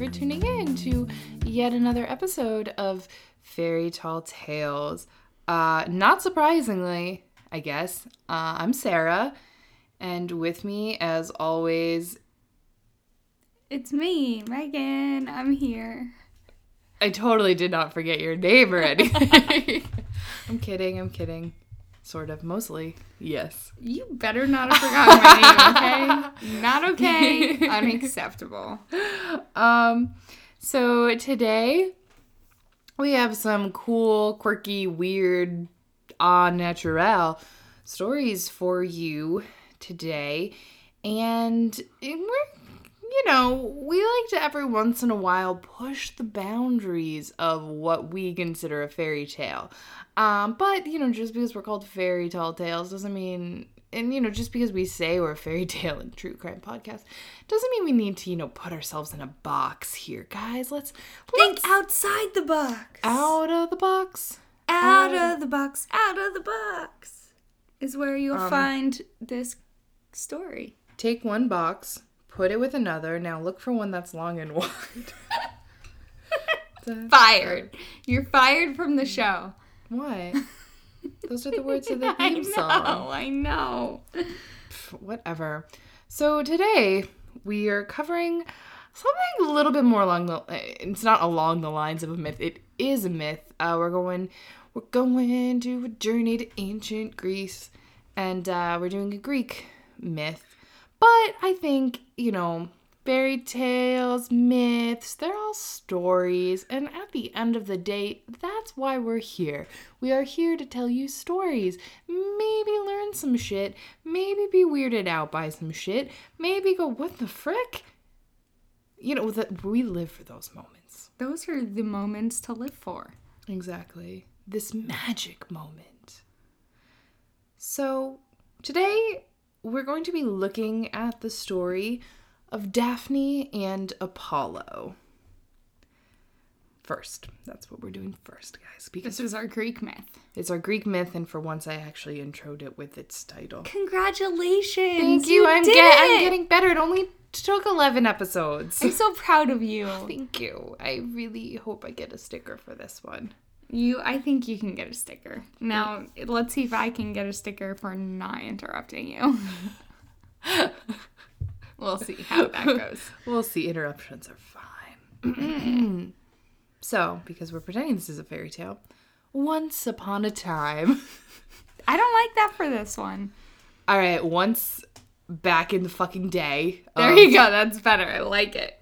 for tuning in to yet another episode of Fairy Tall Tales. Uh, not surprisingly, I guess, uh, I'm Sarah, and with me, as always, It's me, Megan. I'm here. I totally did not forget your name or anything. I'm kidding, I'm kidding. Sort of, mostly, yes. You better not have forgotten my name, okay? Not okay. Unacceptable. Um, so today we have some cool, quirky, weird, ah natural stories for you today, and we're you know we like to every once in a while push the boundaries of what we consider a fairy tale. Um, but you know, just because we're called fairy tall tales doesn't mean and you know, just because we say we're a fairy tale and true crime podcast doesn't mean we need to, you know, put ourselves in a box here, guys. Let's Think let's outside the box. out of the box. Out of the box. Out of the box is where you'll find this story. Take one box, put it with another. Now look for one that's long and wide. Fired. You're fired from the show. Why? Those are the words of the theme song. I know. I know. Whatever. So today we are covering something a little bit more along the. It's not along the lines of a myth. It is a myth. Uh, we're going. We're going to a journey to ancient Greece, and uh, we're doing a Greek myth. But I think you know fairy tales, myths, they're all stories. And at the end of the day, that's why we're here. We are here to tell you stories. Maybe learn some shit. Maybe be weirded out by some shit. Maybe go, what the frick? You know, that we live for those moments. Those are the moments to live for. Exactly. This magic moment. So, today we're going to be looking at the story of Daphne and Apollo. First, that's what we're doing first, guys, because This is our Greek myth. it's our Greek myth, and for once I actually introed it with its title. Congratulations. Thank you. I'm, did get, I'm getting better. It only took 11 episodes. I'm so proud of you. Thank you. I really hope I get a sticker for this one. You, I think you can get a sticker. Now, let's see if I can get a sticker for not interrupting you. we'll see how that goes. We'll see. Interruptions are fine. so, because we're pretending this is a fairy tale, once upon a time. I don't like that for this one. All right, once back in the fucking day. There of, you go. That's better. I like it.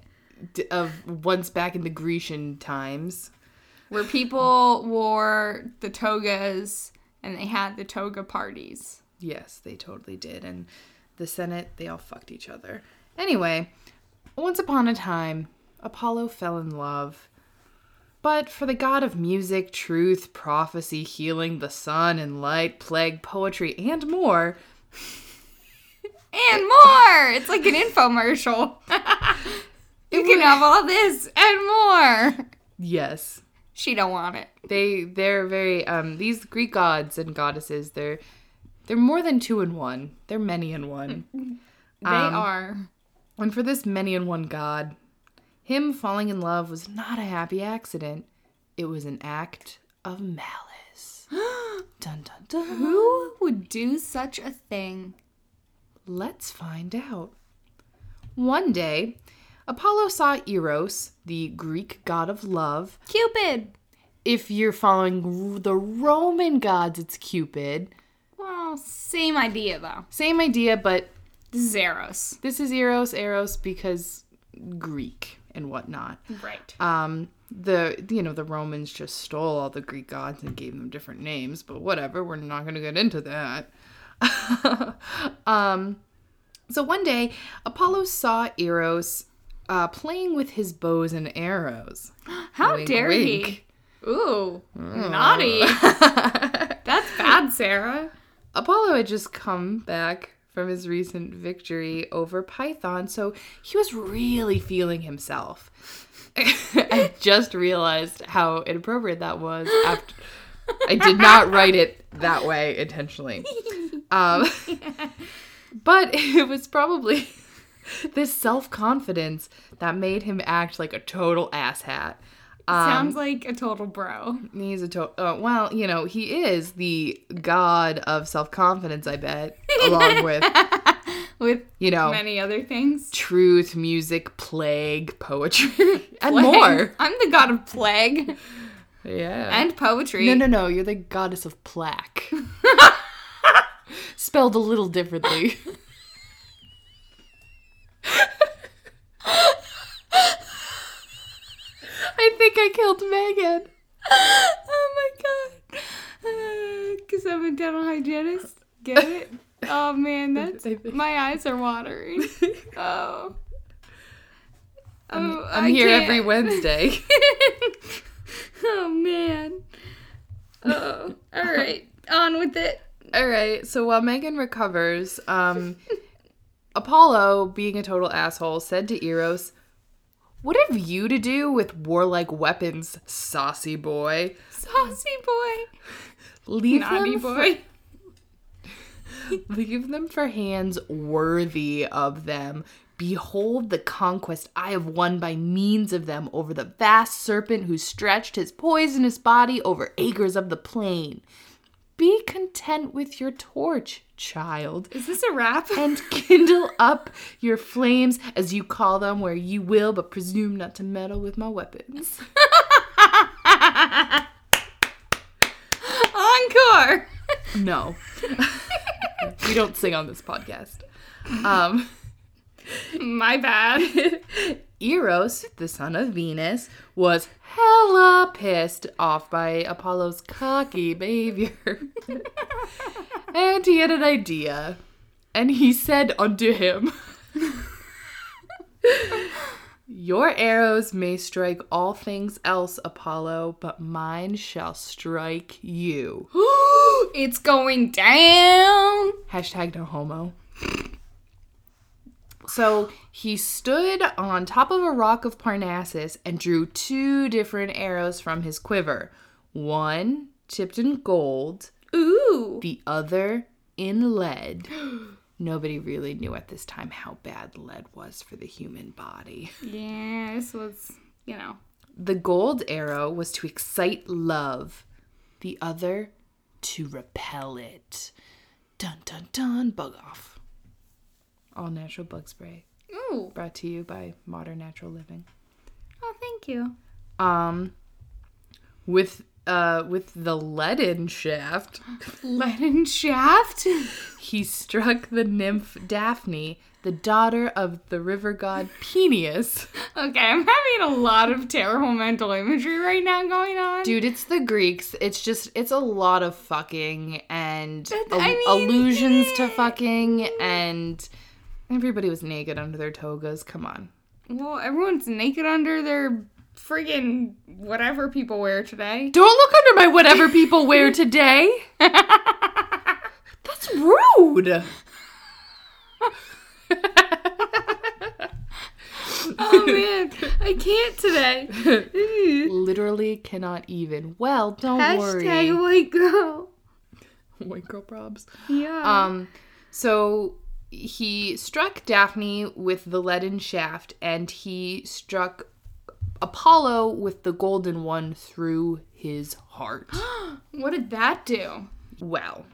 Of once back in the Grecian times. Where people wore the togas and they had the toga parties. Yes, they totally did. And the Senate, they all fucked each other. Anyway, once upon a time, Apollo fell in love. But for the god of music, truth, prophecy, healing, the sun and light, plague, poetry, and more, And more! It's like an infomercial. you can have all this and more. yes, She don't want it. they they're very um these Greek gods and goddesses, they're they're more than two in one. They're many in one. They Um, are. And for this many in one god, him falling in love was not a happy accident. It was an act of malice. dun dun dun. Who would do such a thing? Let's find out. One day, Apollo saw Eros, the Greek god of love. Cupid. If you're following the Roman gods, it's Cupid. Well, same idea though. Same idea, but This is Eros. this is Eros, Eros because Greek and whatnot. Right. um the you know the romans just stole all the greek gods and gave them different names but whatever we're not going to get into that um so one day apollo saw eros uh, playing with his bows and arrows How Wink, dare wink. he? Ooh, naughty. That's bad, Sarah. apollo had just come back from his recent victory over python so he was really feeling himself i just realized how inappropriate that was after I did not write it that way intentionally. Um, but it was probably this self confidence that made him act like a total asshat. Sounds like a total bro. He's a total. Uh, well, you know, he is the god of self confidence. I bet, along with With you know many other things. truth, music, plague, poetry, and Plague. more. I'm the god of plague Yeah. and poetry. no, no, no. You're the goddess of plaque. Spelled a little differently. I think I killed Megan. oh my god. Because I'm a dental hygienist. Get it? Oh man, that's my eyes are watering. Oh. I'm, Oh, I'm here can't. every Wednesday. oh man. Oh, all right. On with it. All right. So while Megan recovers, um, Apollo, being a total asshole, said to Eros, "What have you to do with warlike weapons, saucy boy? Saucy boy. Leave Naughty them, for, boy. leave them for hands worthy of them." Behold the conquest I have won by means of them over the vast serpent who stretched his poisonous body over acres of the plain. Be content with your torch, child. Is this a wrap? and kindle up your flames as you call them where you will, but presume not to meddle with my weapons. Encore. No. we don't sing on this podcast. Um, My bad. Eros, the son of Venus, was hella pissed off by Apollo's cocky behavior. and he had an idea. And he said unto him, Your arrows may strike all things else, Apollo, but mine shall strike you. it's going down. Hashtag no homo. So he stood on top of a rock of Parnassus and drew two different arrows from his quiver. One tipped in gold, Ooh. the other in lead. Nobody really knew at this time how bad lead was for the human body. Yeah, this was, you know. The gold arrow was to excite love, the other to repel it. Dun dun dun, bug off. All natural bug spray Ooh. brought to you by Modern Natural Living. Oh, thank you. Um, with uh with the leaden shaft, Leaden shaft. he struck the nymph Daphne, the daughter of the river god Peneus. Okay, I'm having a lot of terrible mental imagery right now going on. Dude, it's the Greeks. It's just it's a lot of fucking and al- I mean- allusions to fucking and everybody was naked under their togas. Come on. Well, everyone's naked under their friggin' whatever people wear today. Don't look under my whatever people wear today. That's rude. Oh man, I can't today. Literally cannot even. Well, don't Hashtag worry. white girl. White girl probs. Yeah. Um, so he struck Daphne with the leaden shaft, and he struck Apollo with the golden one through his heart. what did that do? well,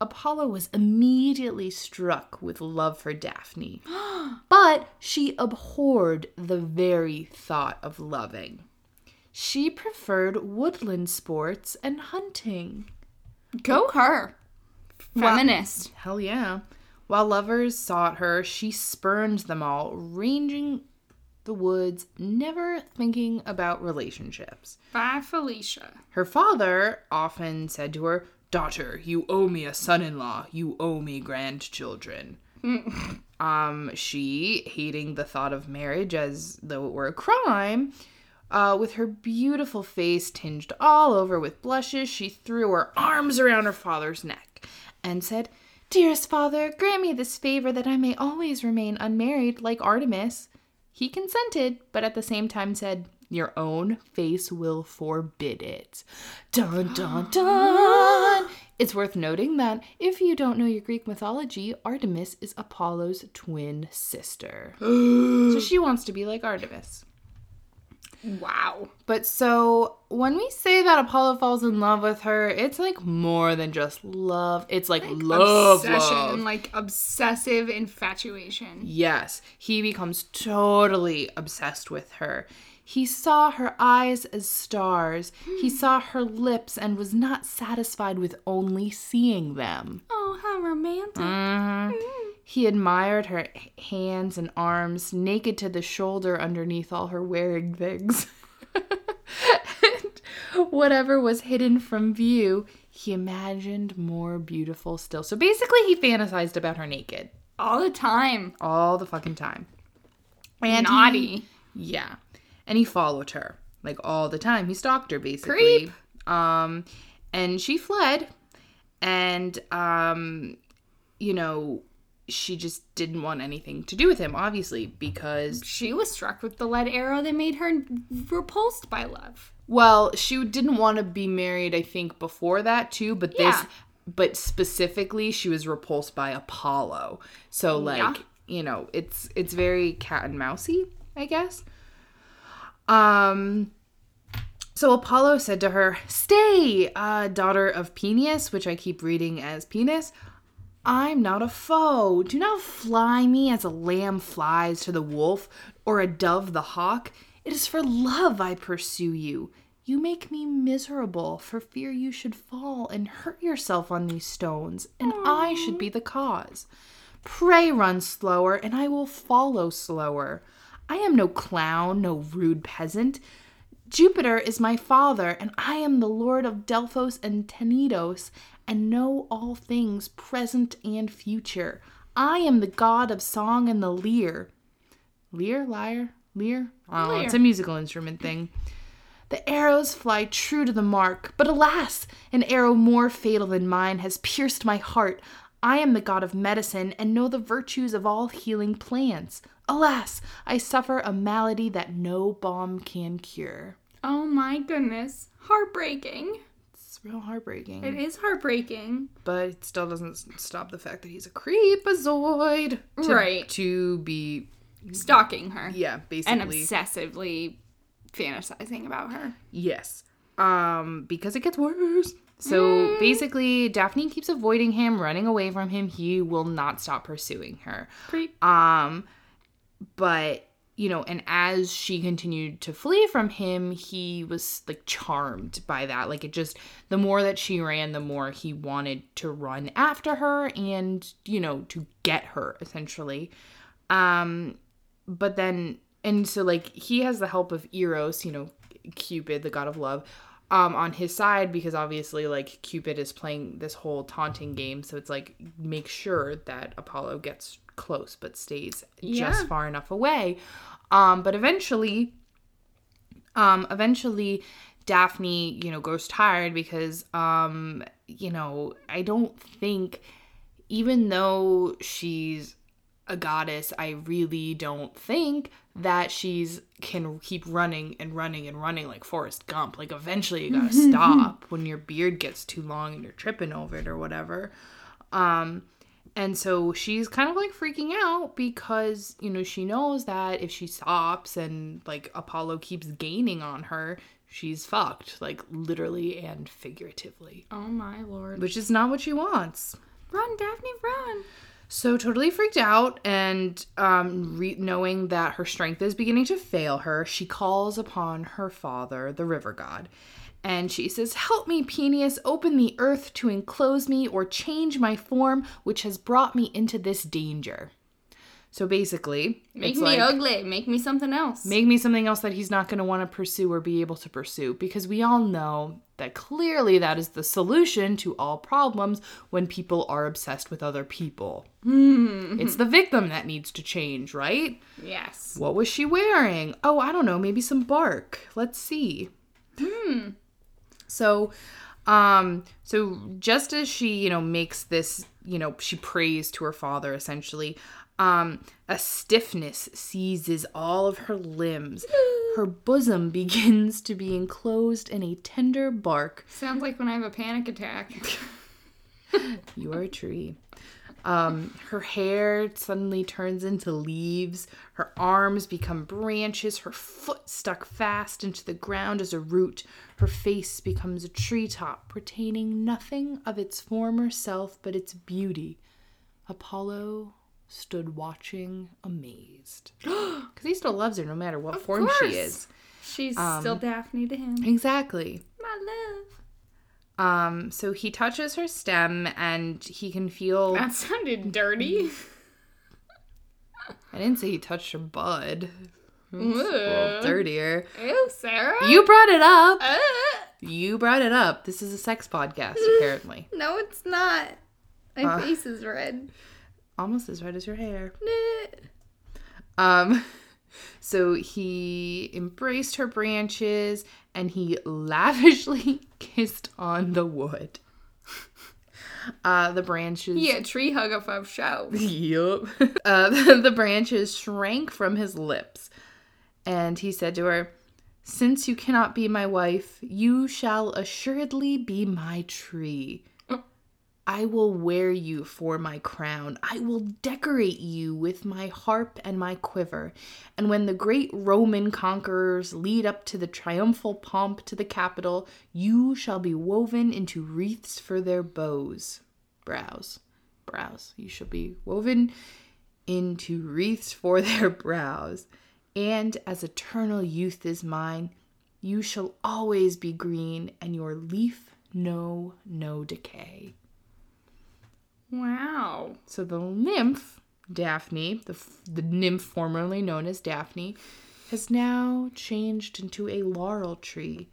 Apollo was immediately struck with love for Daphne, but she abhorred the very thought of loving. She preferred woodland sports and hunting. Go her. Feminist. Hell yeah. While lovers sought her, she spurned them all, ranging the woods, never thinking about relationships. Bye, Felicia. Her father often said to her, Daughter, you owe me a son in law. You owe me grandchildren. um, she, hating the thought of marriage as though it were a crime, uh, with her beautiful face tinged all over with blushes, she threw her arms around her father's neck and said, Dearest father, grant me this favor that I may always remain unmarried like Artemis. He consented, but at the same time said, Your own face will forbid it. Dun dun dun! It's worth noting that if you don't know your Greek mythology, Artemis is Apollo's twin sister. so she wants to be like Artemis. Wow. But so when we say that Apollo falls in love with her, it's like more than just love. It's like, love, Obsession, love. like obsessive infatuation. Yes, he becomes totally obsessed with her. He saw her eyes as stars. He saw her lips and was not satisfied with only seeing them. Oh, how romantic. Mhm. He admired her hands and arms, naked to the shoulder underneath all her wearing things. and whatever was hidden from view, he imagined more beautiful still. So basically, he fantasized about her naked All the time. all the fucking time. And he- Naughty. yeah. And he followed her like all the time. He stalked her basically. Creep. Um and she fled and um you know, she just didn't want anything to do with him obviously because She was struck with the lead arrow that made her repulsed by love. well, she didn't want to be married I think before that too, but this but specifically she was repulsed by Apollo. So like, Yeah. you know, it's it's very cat and mousey, I guess. Um so Apollo said to her, Stay, uh, daughter of Peneus, which I keep reading as penis. I'm not a foe. Do not fly me as a lamb flies to the wolf or a dove the hawk. It is for love I pursue you. You make me miserable for fear you should fall and hurt yourself on these stones, and I should be the cause. Pray run slower, and I will follow slower. I am no clown, no rude peasant. Jupiter is my father, and I am the lord of Delphos and Tenedos, and know all things, present and future. I am the god of song and the lyre. Lyre? Lyre? Lyre? Oh, don't. It's a musical instrument thing. The arrows fly true to the mark, but alas, an arrow more fatal than mine has pierced my heart. I am the god of medicine and know the virtues of all healing plants. Alas, I suffer a malady that no balm can cure. Oh my goodness. Heartbreaking. Real heartbreaking. It is heartbreaking. but it still doesn't stop the fact that he's a creepazoid. To, Right. To be, Stalking her. yeah, basically. And obsessively fantasizing about her. Yes. Um, because it gets worse. So basically, Daphne keeps avoiding him, running away from him. He will not stop pursuing her. Creep. Um, but you know, and as she continued to flee from him, he was like charmed by that. Like it just, the more that she ran, the more he wanted to run after her and you know to get her essentially. Um, but then, and so like he has the help of Eros, you know, Cupid, the god of love. Um, on his side because obviously like Cupid is playing this whole taunting game so it's like make sure that Apollo gets close but stays Yeah. just far enough away um but eventually um eventually Daphne you know grows tired because um you know I don't think even though she's a goddess, I really don't think that she's can keep running and running and running like Forrest Gump. Like eventually you gotta stop when your beard gets too long and you're tripping over it or whatever. Um and so she's kind of like freaking out because, you know, she knows that if she stops and like Apollo keeps gaining on her, she's fucked, like literally and figuratively, Oh my lord. which is not what she wants. Run, Daphne, run. So totally freaked out and um, re- knowing that her strength is beginning to fail her, she calls upon her father, the river god. And she says, Help me, Peneus, open the earth to enclose me or change my form, which has brought me into this danger. So basically, Make me like, ugly. Make me something else. Make me something else that he's not going to want to pursue or be able to pursue because we all know that clearly that is the solution to all problems when people are obsessed with other people. It's the victim that needs to change, right? yes. What was she wearing? Oh, I don't know, maybe some bark. Let's see. Hmm. So, um, so just as she, you know, makes this, you know, she prays to her father essentially, Um, a stiffness seizes all of her limbs. Her bosom begins to be enclosed in a tender bark. Sounds like when I have a panic attack. You are a tree. Um, her hair suddenly turns into leaves. Her arms become branches. Her foot stuck fast into the ground as a root. Her face becomes a treetop, retaining nothing of its former self but its beauty. Apollo stood watching, amazed. Because he still loves her no matter what form course. she is. She's still Daphne to him. Exactly. My love. Um, so he touches her stem and he can feel. That sounded dirty. I didn't say he touched her bud. It's a little dirtier. Ew, Sarah. You brought it up. Uh, You brought it up. This is a sex podcast, apparently. no, it's not. My Uh. face is red. Almost as red as your hair. Um, so he embraced her branches and he lavishly kissed on the wood. Uh, the branches. Yeah, tree hug up of show. Yup. Uh, the, the branches shrank from his lips, and he said to her, Since you cannot be my wife, you shall assuredly be my tree. I will wear you for my crown. I will decorate you with my harp and my quiver. And when the great Roman conquerors lead up to the triumphal pomp to the Capitol, you shall be woven into wreaths for their bows. Brows. Brows. You shall be woven into wreaths for their brows. And as eternal youth is mine, you shall always be green, and your leaf know no decay. Wow. So the nymph, Daphne, the, the nymph formerly known as Daphne, has now changed into a laurel tree,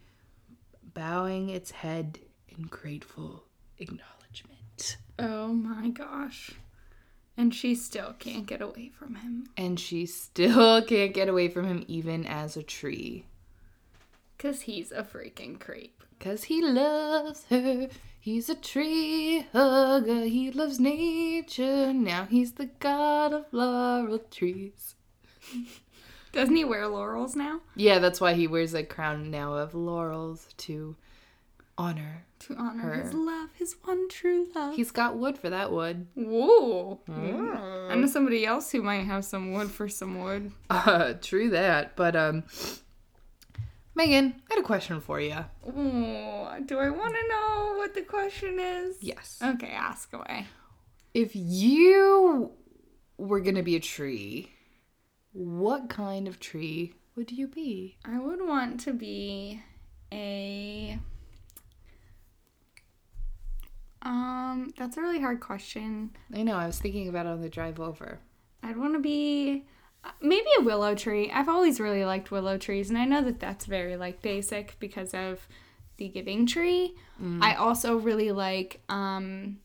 bowing its head in grateful acknowledgement. Oh my gosh. And she still can't get away from him. And she still can't get away from him, even as a tree. Because he's a freaking creep. Cause he loves her. He's a tree hugger. He loves nature. Now he's the god of laurel trees. Doesn't he wear laurels now? Yeah, that's why he wears a crown now of laurels to honor. To honor Her. his love, his one true love. He's got wood for that wood. Whoa. I know somebody else who might have some wood for some wood. Uh, true that. But um, Megan, I had a question for you. Oh, do I want to know what the question is? Yes. Okay, ask away. If you were gonna be a tree, what kind of tree would you be? I would want to be a. Um, that's a really hard question. I know. I was thinking about it on the drive over. I'd want to be maybe a willow tree. I've always really liked willow trees, and I know that that's very like basic because of the giving tree. I also really like um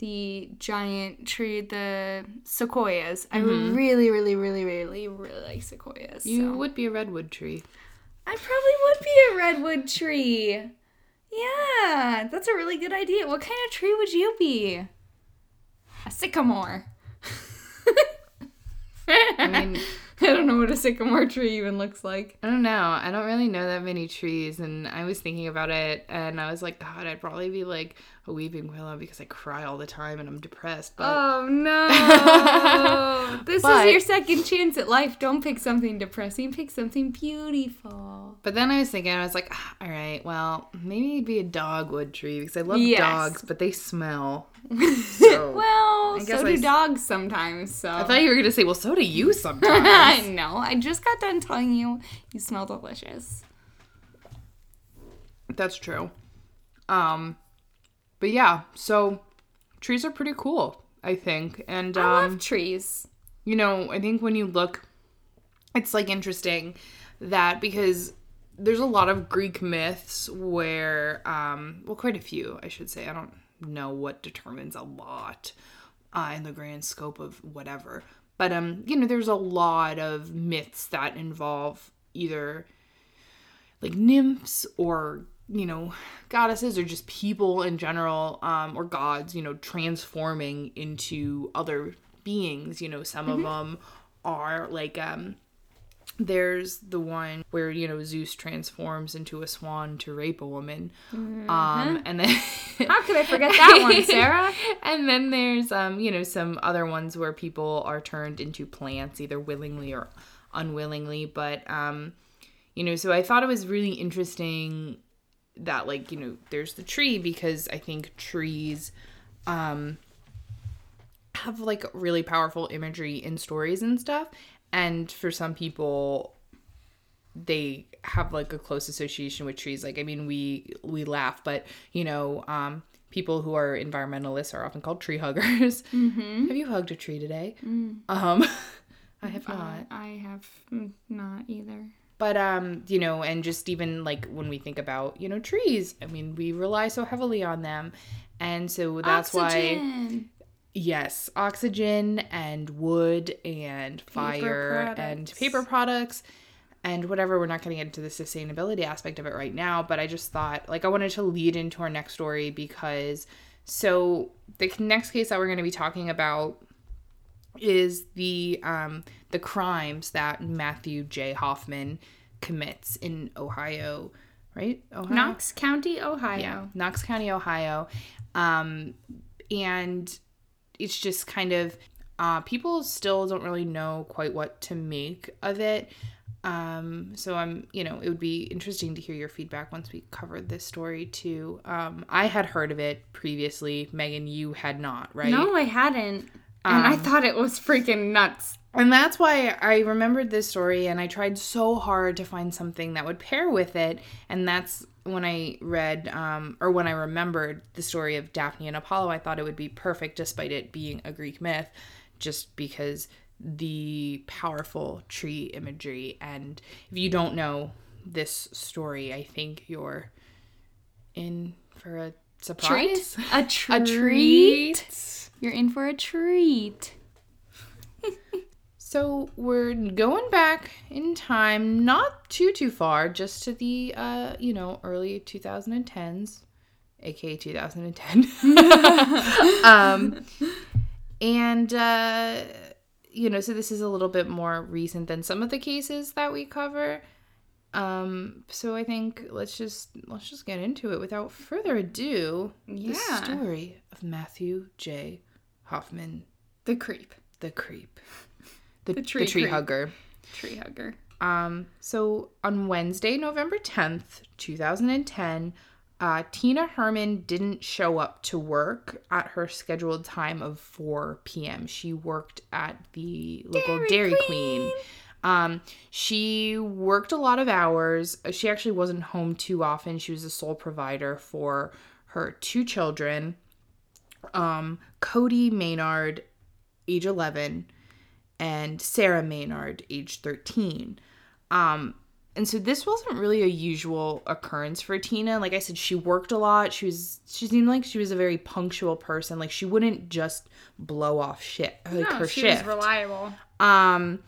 the giant tree, the sequoias. I really, really, really, really, really like sequoias. You so. would be a redwood tree. I probably would be a redwood tree. Yeah, that's a really good idea. What kind of tree would you be? A sycamore. I mean, I don't know what a sycamore tree even looks like. I don't know. I don't really know that many trees, and I was thinking about it, and I was like, God, I'd probably be like a weeping willow because I cry all the time and I'm depressed. But Oh no! this But- is your second chance at life. Don't pick something depressing. Pick something beautiful. but then I was thinking, I was like, ah, all right, well, maybe it'd be a dogwood tree because I love Yes. dogs, but they smell. So Well, I so do s- dogs sometimes. So I thought you were gonna say, well, so do you sometimes." I know. I just got done telling you you smell delicious. That's true. Um, but yeah, so trees are pretty cool, I think, and um, I love trees. you know, I think when you look, it's like interesting that because there's a lot of Greek myths where, um, well, quite a few, I should say. I don't know what determines a lot uh, in the grand scope of whatever, but um, you know, there's a lot of myths that involve either like nymphs or you know goddesses or just people in general um, or gods you know transforming into other beings. You know, some of them are like um there's the one where you know Zeus transforms into a swan to rape a woman. Um and then How could I forget that one, Sarah? and then there's um you know some other ones where people are turned into plants either willingly or unwillingly but um you know so i thought it was really interesting that like you know there's the tree because i think trees um have like really powerful imagery in stories and stuff and for some people they have like a close association with trees like i mean we we laugh but you know um people who are environmentalists are often called tree huggers Mm-hmm. have you hugged a tree today Mm. um i have not I have not either. But um you know and just even like when we think about you know trees i mean we rely so heavily on them. And so that's why Oxygen. yes oxygen and wood and fire and paper products and whatever. We're not going to get into the sustainability aspect of it right now but i just thought like i wanted to lead into our next story because so the next case that we're going to be talking about is the um the crimes that matthew j hoffman commits in ohio right ohio Knox County, Ohio. yeah, Knox County, Ohio. Um, and it's just kind of uh, people still don't really know quite what to make of it. Um, so I'm, you know, it would be interesting to hear your feedback once we covered this story too. Um, I had heard of it previously. Megan, you had not, right? No, I hadn't. And I Um, thought it was freaking nuts. And that's why I remembered this story and I tried so hard to find something that would pair with it. And that's when I read, um, or when I remembered the story of Daphne and Apollo, I thought it would be perfect despite it being a Greek myth, just because the powerful tree imagery. And if you don't know this story, I think you're in for a surprise. A treat. A treat. You're in for a treat. So we're going back in time, not too too far, just to the uh, you know, early 2010s, aka 2010. um and uh you know, so this is a little bit more recent than some of the cases that we cover. Um so I think let's just let's just get into it without further ado. The Yeah. story of Matthew J. Hoffman, The creep. the creep. The, The the tree tree creep. hugger. Tree hugger. Um, so on Wednesday, November 10th, 2010, uh, Tina Herrman didn't show up to work at her scheduled time of 4 p.m. She worked at the local Dairy Dairy, Queen. Queen. Um, she worked a lot of hours. She actually wasn't home too often. She was the sole provider for her two children, um, Cody Maynard, age 11, and Sarah Maynard, age 13. Um, and so this wasn't really a usual occurrence for Tina. Like I said, she worked a lot. She was she seemed like she was a very punctual person. Like she wouldn't just blow off shit like No, her she shift. was reliable. Um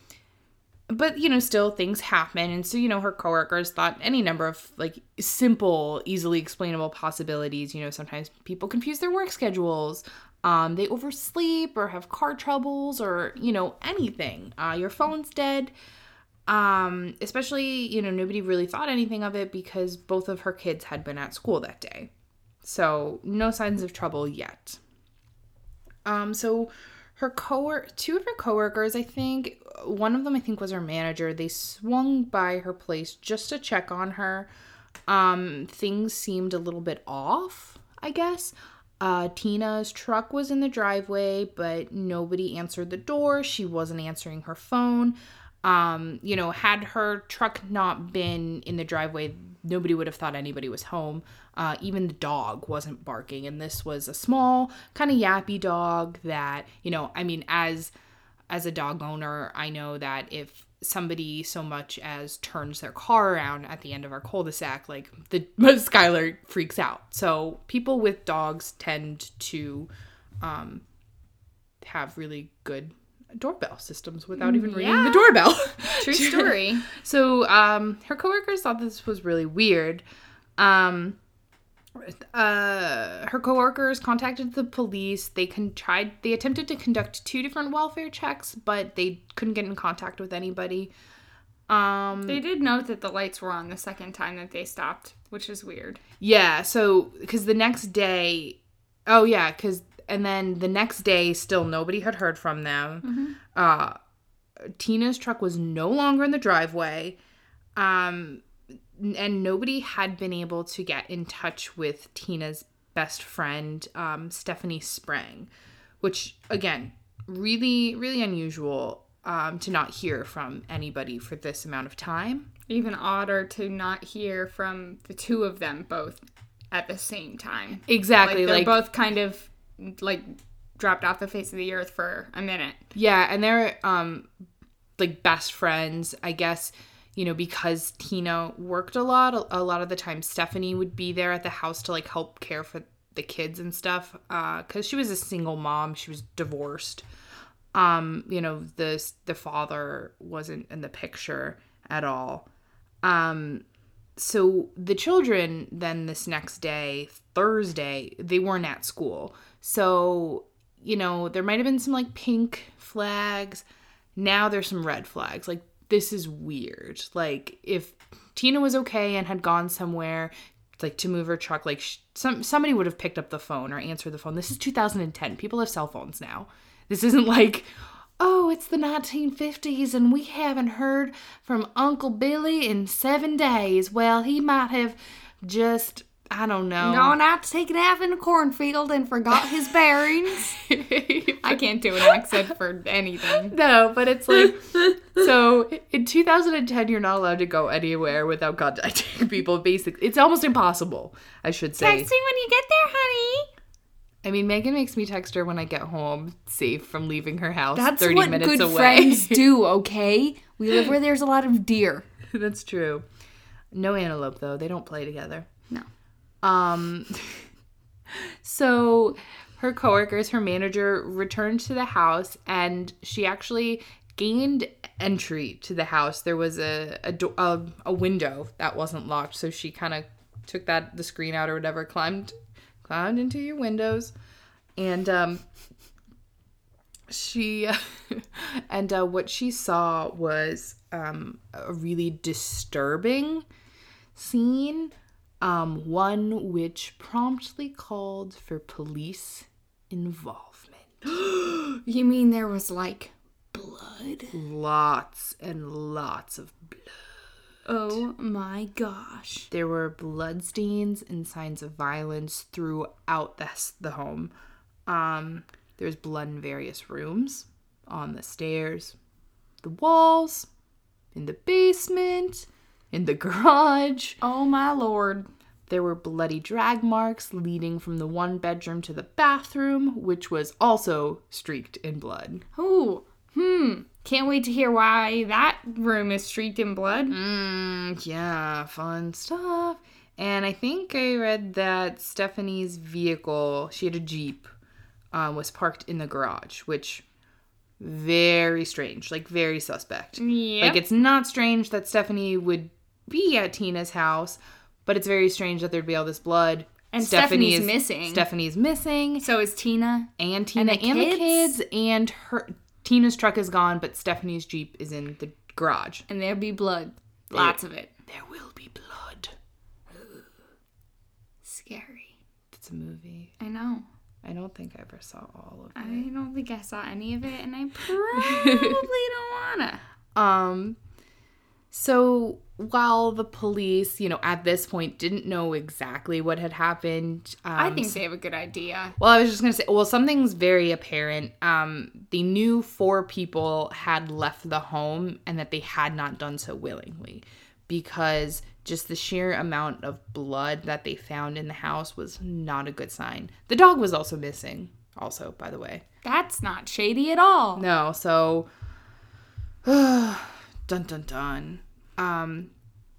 but you know, still things happen and so you know her coworkers thought any number of like simple, easily explainable possibilities, you know, sometimes people confuse their work schedules. Um they oversleep or have car troubles or, you know, anything. Uh your phone's dead. Um especially, you know, nobody really thought anything of it because both of her kids had been at school that day. So, no signs of trouble yet. Um, so her co two of her coworkers, I think one of them I think was her manager. They swung by her place just to check on her. Um, things seemed a little bit off, I guess. Uh, Tina's truck was in the driveway, but nobody answered the door. She wasn't answering her phone. Um, you know, had her truck not been in the driveway, nobody would have thought anybody was home. Uh, even the dog wasn't barking, and this was a small, kind of yappy dog that, you know, I mean, as as a dog owner, I know that if somebody so much as turns their car around at the end of our cul-de-sac, like the Skylar freaks out. So people with dogs tend to um, have really good doorbell systems without even ringing the doorbell. True story. So um, her coworkers thought this was really weird. Um, uh, her coworkers contacted the police. They con- tried. They attempted to conduct two different welfare checks, but they couldn't get in contact with anybody. Um, They did note that the lights were on the second time that they stopped, which is weird. yeah. So because the next day, oh yeah, because and then the next day, still nobody had heard from them. Uh, Tina's truck was no longer in the driveway. Um, and nobody had been able to get in touch with Tina's best friend, um, Stephanie Sprang, which again, really, really unusual um, to not hear from anybody for this amount of time. Even odder to not hear from the two of them both at the same time. Exactly, Like they're like, both kind of like dropped off the face of the earth for a minute. yeah, and they're um, like best friends, I guess. You know, because Tina worked a lot, a, lot of the time Stephanie would be there at the house to like help care for the kids and stuff. Uh, cause she was a single mom, she was divorced. um you know the the father wasn't in the picture at all um so the children then this next day thursday they weren't at school so you know there might have been some like pink flags. Now there's some red flags. Like this is weird. Like if tina was okay and had gone somewhere like to move her truck like some somebody would have picked up the phone or answered the phone. This is 2010 people have cell phones now. This isn't like oh it's the 1950s and we haven't heard from uncle billy in seven days. Well he might have just i don't know Gone out to take a nap in a cornfield and forgot his bearings. I can't do an accent for anything. no but it's like so in 2010 you're not allowed to go anywhere without contacting people basically it's almost impossible i should say Text me when you get there, honey. I mean, Megan makes me text her when I get home, safe from leaving her house That's 30 what minutes good away. friends do, okay? We live where there's a lot of deer. That's true. No antelope though; they don't play together. Um. so, her coworkers, her manager, returned to the house, and she actually gained entry to the house. There was a a, do- a, a window that wasn't locked, so she kind of took that the screen out or whatever, climbed climbed into your windows, and um. She and uh, what she saw was um, a really disturbing scene, um, one which promptly called for police involvement. You mean there was like blood? Lots and lots of blood. Oh my gosh. There were bloodstains and signs of violence throughout the, the home. Um, there was blood in various rooms, on the stairs, the walls, in the basement, in the garage. Oh my lord. There were bloody drag marks leading from the one bedroom to the bathroom, which was also streaked in blood. Ooh. Hmm. Can't wait to hear why that room is streaked in blood. Mm, yeah, fun stuff. And I think I read that Stephanie's vehicle, she had a Jeep, um, was parked in the garage, which very strange, like very suspect. Yeah. Like it's not strange that Stephanie would be at Tina's house, but it's very strange that there'd be all this blood. And Stephanie Stephanie's is- missing. Stephanie's missing, so is Tina. and Tina the and the kids? kids, and her Tina's truck is gone, but Stephanie's Jeep is in the garage. And there'll be blood. Lots of it. There will be blood. Scary. It's a movie. I know. I don't think I ever saw all of it. I don't think I saw any of it, and I probably don't wanna. Um so while the police, you know, at this point didn't know exactly what had happened, um, I think they have a good idea. Well, I was just gonna say, well, something's very apparent. Um, they knew four people had left the home and that they had not done so willingly, because just the sheer amount of blood that they found in the house was not a good sign. The dog was also missing, also, by the way. That's not shady at all. No, so dun dun dun. Um,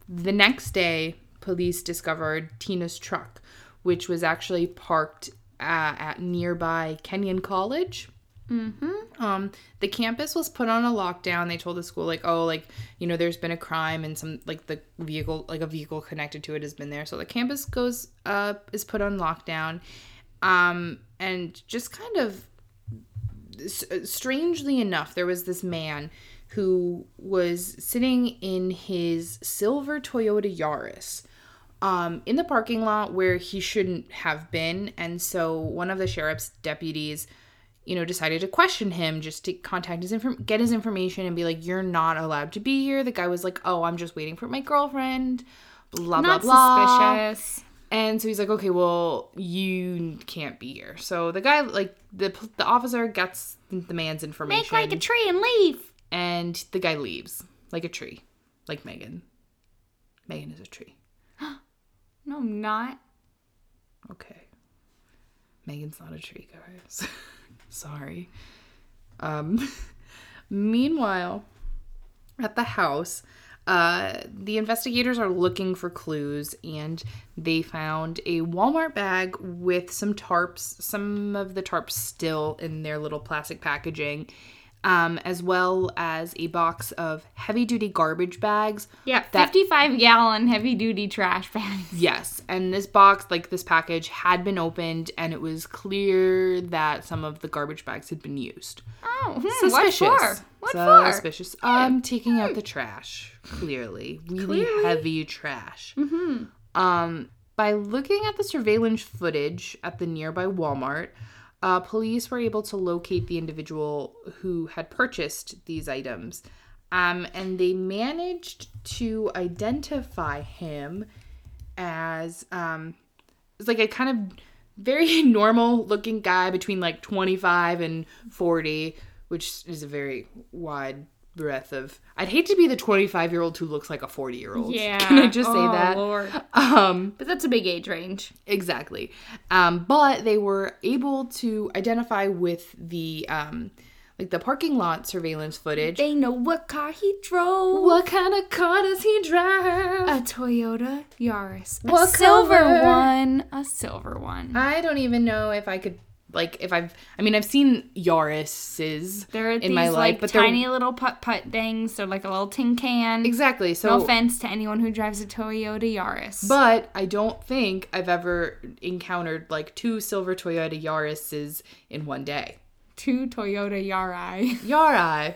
the next day, police discovered Tina's truck, which was actually parked uh, at nearby Kenyon College. Mm-hmm. Um, the campus was put on a lockdown. They told the school like, oh, like you know, there's been a crime and some like the vehicle, like a vehicle connected to it has been there. So the campus goes up is put on lockdown, um, and just kind of strangely enough, there was this man who was sitting in his silver Toyota Yaris um, in the parking lot where he shouldn't have been. And so one of the sheriff's deputies, you know, decided to question him just to contact his inform- get his information and be like, "You're not allowed to be here." The guy was like, "Oh, I'm just waiting for my girlfriend." Blah Not blah blah. suspicious. And so he's like, okay, well, you can't be here. So the guy, like, the, the officer gets the man's information. Make like a tree and leave. And the guy leaves like a tree, like Megan. Megan is a tree. No, I'm not. Okay. Megan's not a tree, guys. Sorry. Um, meanwhile, at the house, uh, the investigators are looking for clues and they found a Walmart bag with some tarps, some of the tarps still in their little plastic packaging, um, as well as a box of heavy duty garbage bags. Yeah, That- 55 gallon heavy duty trash bags. Yes, and this box, like this package, had been opened, and it was clear that some of the garbage bags had been used. Oh, hmm, what Suspicious. for? What for? Suspicious. Um, taking out the trash. Clearly, really Clearly. heavy trash. Mm-hmm. Um, by looking at the surveillance footage at the nearby Walmart, uh, police were able to locate the individual who had purchased these items. Um, and they managed to identify him as um, it's like a kind of very normal looking guy between like 25 and 40 which is a very wide breadth of i'd hate to be the 25 year old who looks like a 40 year old Yeah. can i just say Oh, that Lord. um But that's a big age range. exactly um but they were able to identify with the um like the parking lot surveillance footage They know what car he drove. what kind of car does he drive A Toyota Yaris. A silver color? one. A silver one. I don't even know if I could like if I've I mean I've seen Yaris's There in these my life, like but they're- tiny little putt putt things. They're like a little tin can. exactly. So No offense to anyone who drives a Toyota Yaris. but I don't think I've ever encountered like two silver Toyota Yaris's in one day. two Toyota Yari. Yari.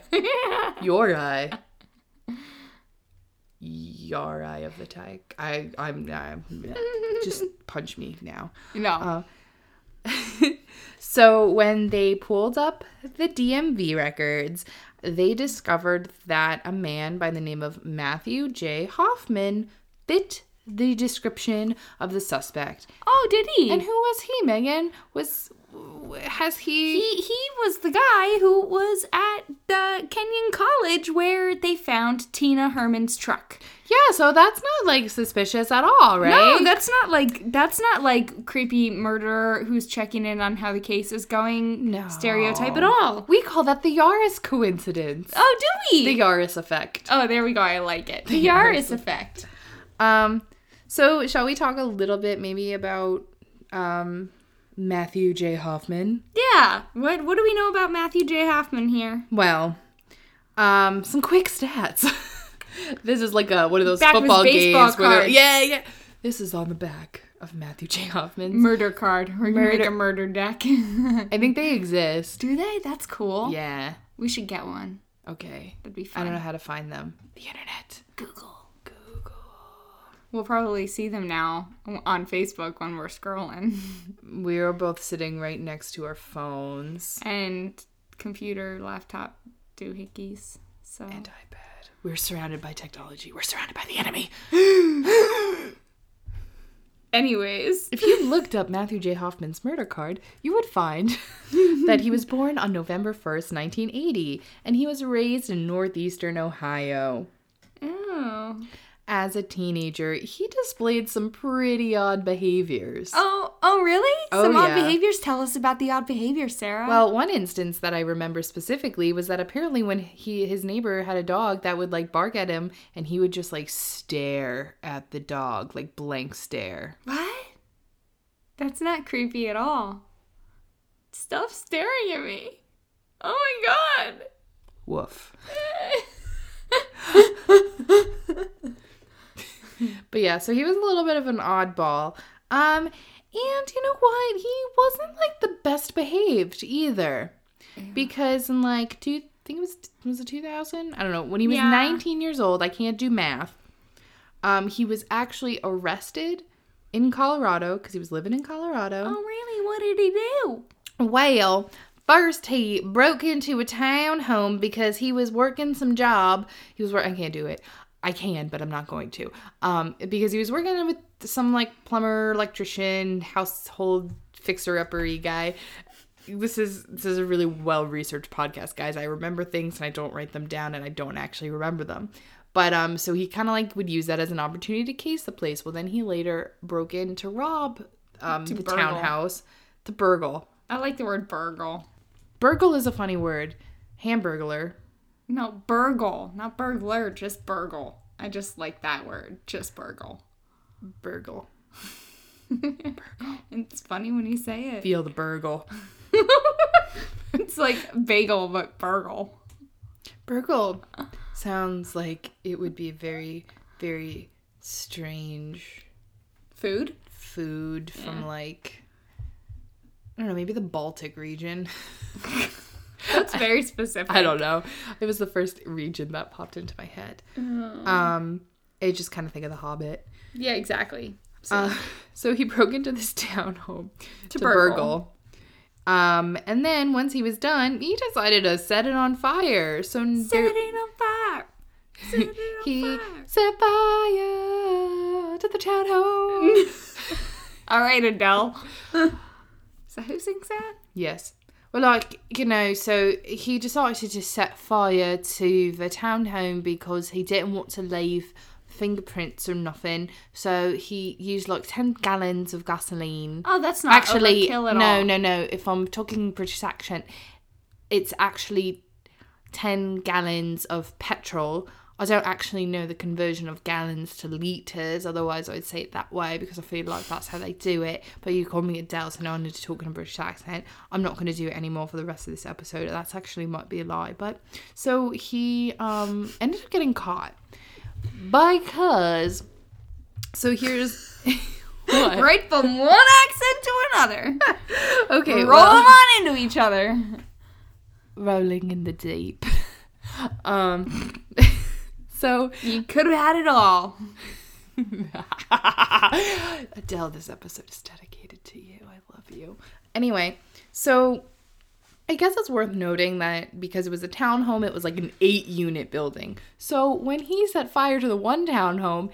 Your eye of the tyke. I I'm, I'm just punch me now. no. Uh, So when they pulled up the DMV records, they discovered that a man by the name of Matthew J. Hoffman fit the description of the suspect. oh, did he? And who was he, Megan? Was has he, he he was the guy who was at the Kenyon College where they found Tina Herrman's truck. Yeah, so that's not like suspicious at all, right? No, that's not like that's not like creepy murderer who's checking in on how the case is going. No. stereotype at all. we call that the Yaris coincidence. Oh, do we? The Yaris effect. oh, there we go. I like it. The Yaris Yaris effect. Um, so shall we talk a little bit maybe about um Matthew J. Hoffman? Yeah. What what do we know about Matthew J. Hoffman here? Well, um, some quick stats. this is like a one of those Back football games where yeah, yeah. This is on the back of Matthew J. Hoffman's. Murder card. We're gonna make Murder- a murder deck. I think they exist. do they? That's cool. Yeah. We should get one. Okay. That'd be fun. I don't know how to find them. The internet. Google. Google. We'll probably see them now on Facebook when we're scrolling. We are both sitting right next to our phones and computer, laptop doohickeys. So and iPad. We're surrounded by technology. We're surrounded by the enemy. anyways. If you looked up Matthew J. Hoffman's murder card, you would find that he was born on November 1st, 1980, and he was raised in northeastern Ohio. Oh. As a teenager, he displayed some pretty odd behaviors. Oh, oh really? Oh, Some odd yeah. behaviors. Tell us about the odd behaviors, Sarah. Well, one instance that I remember specifically was that apparently when he his neighbor had a dog that would like bark at him and he would just like stare at the dog, like blank stare. what? That's not creepy at all. Stop staring at me. Oh my god. Woof. But yeah, so he was a little bit of an oddball. Um, and you know what? He wasn't like the best behaved either. Because in like two I think it was was it 2000? I don't know. When he was Yeah. 19 years old, I can't do math. Um, he was actually arrested in Colorado because he was living in Colorado. Oh really? What did he do? Well, first he broke into a town home because he was working some job. He was working, I can't do it. I can, but I'm not going to. Um, because he was working with some like plumber, electrician, household fixer uppery guy. This is this is a really well researched podcast, guys. I remember things and I don't write them down, and I don't actually remember them. But um, so he kind of like would use that as an opportunity to case the place. Well, then he later broke in to rob um the burgle. townhouse, to burgle. I like the word burgle. Burgle is a funny word. Hamburglar. No, burgle, not burglar, just burgle. I just like that word, just burgle. Burgle. It's funny when you say it. Feel the burgle. It's like bagel but burgle. Burgle sounds like it would be a very, very strange Food? food from like I don't know, maybe the Baltic region. That's very specific. I don't know. It was the first region that popped into my head. Um, I just kind of think of the Hobbit. Yeah, exactly. So, Uh, so he broke into this townhome to, burgle. burgle. Um, and then once he was done, he decided to set it on fire. So set there- it on fire. Set it on he fire. set fire to the townhome. All right, Adele. so who sings that? yes. Well, like, you know, so he decided to set fire to the townhome because he didn't want to leave fingerprints or nothing. So he used like 10 gallons of gasoline. Oh, that's not actually no all. no no if i'm talking british accent it's actually 10 gallons of petrol i don't actually know the conversion of gallons to liters otherwise i'd say it that way because i feel like that's how they do it but you called me adele so now i need to talk in a british accent i'm not going to do it anymore for the rest of this episode that's actually might be a lie but so he um ended up getting caught because so here's what? Right from one accent to another. okay Roll well- them on into each other. rolling in the deep. Um, so You could have had it all. Adele, this episode is dedicated to you. I love you. Anyway, so I guess it's worth noting that because it was a townhome, it was like an eight-unit building. So when he set fire to the one townhome,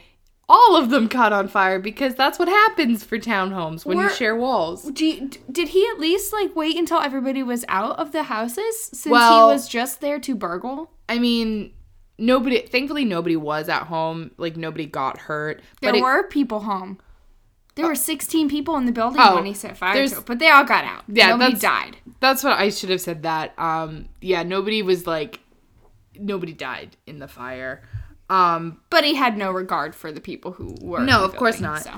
all of them caught on fire because that's what happens for townhomes when you share walls. Do you, did he at least like wait until everybody was out of the houses since Well- he was just there to burgle? I mean, nobody. Thankfully, nobody was at home. Like nobody got hurt. There but it- were people home. There were 16 people in the building Oh, when he set fire to it, but they all got out. Yeah, Nobody that's- died. That's what I should have said that. Um yeah, nobody was like nobody died in the fire. Um But he had no regard for the people who were. no, of course not. so.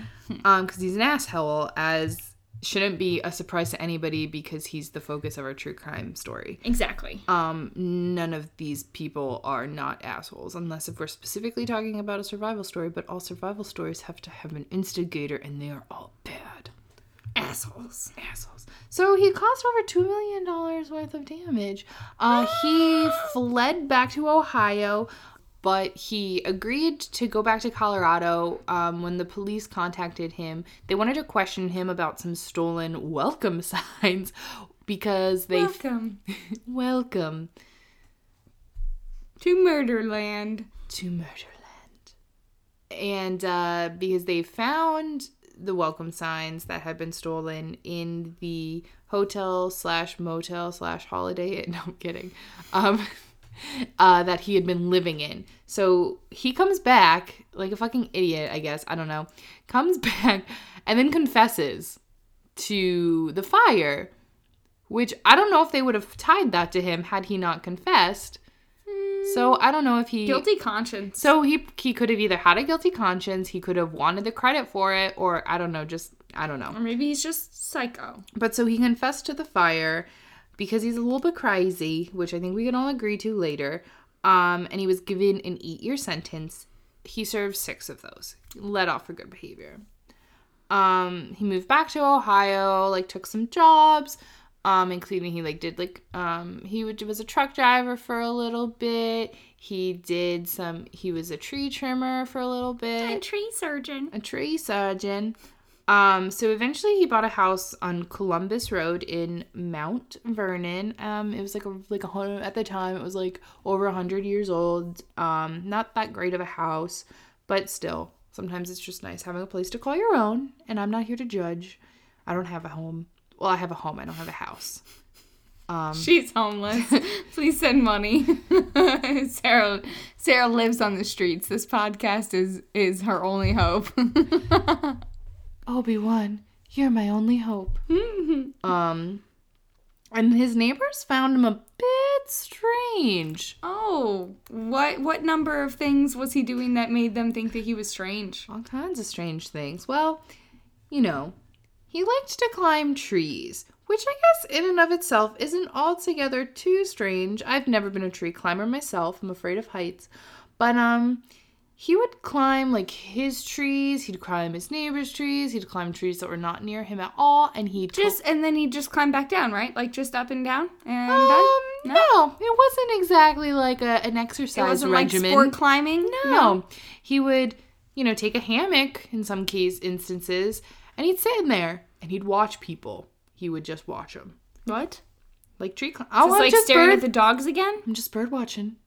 Um cuz he's an asshole as shouldn't be a surprise to anybody because he's the focus of our true crime story. Exactly. Um none of these people are not assholes unless if we're specifically talking about a survival story, but all survival stories have to have an instigator and they are all bad. Assholes. assholes. So he caused over two million dollars worth of damage. Uh, he fled back to Ohio, but he agreed to go back to Colorado. Um, when the police contacted him, they wanted to question him about some stolen welcome signs because they Welcome welcome to Murderland. to Murderland. And uh, because they found the welcome signs that had been stolen in the hotel slash motel slash holiday. No, I'm kidding. Um, uh, that he had been living in. So he comes back like a fucking idiot, I guess. I don't know. Comes back and then confesses to the fire, which I don't know if they would have tied that to him had he not confessed. So I don't know if he Guilty conscience. so he he could have either had a guilty conscience, he could have wanted the credit for it, or I don't know, just I don't know. Or maybe he's just psycho. But so he confessed to the fire because he's a little bit crazy, which I think we can all agree to later. Um, and he was given an eight-year sentence. He served six of those. Let off for good behavior. Um, he moved back to Ohio, like took some jobs, um, including he like did like um he would, was a truck driver for a little bit. He did some. He was a tree trimmer for a little bit A tree surgeon. a tree surgeon. Um, so eventually he bought a house on Columbus Road in Mount Vernon. Um, it was like a like a hun- at the time it was like over a hundred years old. Um, not that great of a house, but still, sometimes it's just nice having a place to call your own. And I'm not here to judge. I don't have a home. Well, I have a home. I don't have a house. Um, She's homeless. Please send money. Sarah Sarah lives on the streets. This podcast is is her only hope. Obi Wan, you're my only hope. um, and his neighbors found him a bit strange. oh, what what number of things was he doing that made them think that he was strange? All kinds of strange things. Well, you know, he liked to climb trees, which I guess in and of itself isn't altogether too strange. I've never been a tree climber myself. I'm afraid of heights. But um he would climb like his trees, he'd climb his neighbor's trees, he'd climb trees that were not near him at all, and he'd Just and then he just climbed back down, right? Like just up and down and um, done. no. it wasn't exactly like a, an It exercise wasn't regimen. like sport climbing. No. He would, you know, take a hammock in some case instances and he'd sit in there and he'd watch people. He would just watch them. What? Like tree climb. Oh, It's I'm like just staring bird. at the dogs again. I'm just bird watching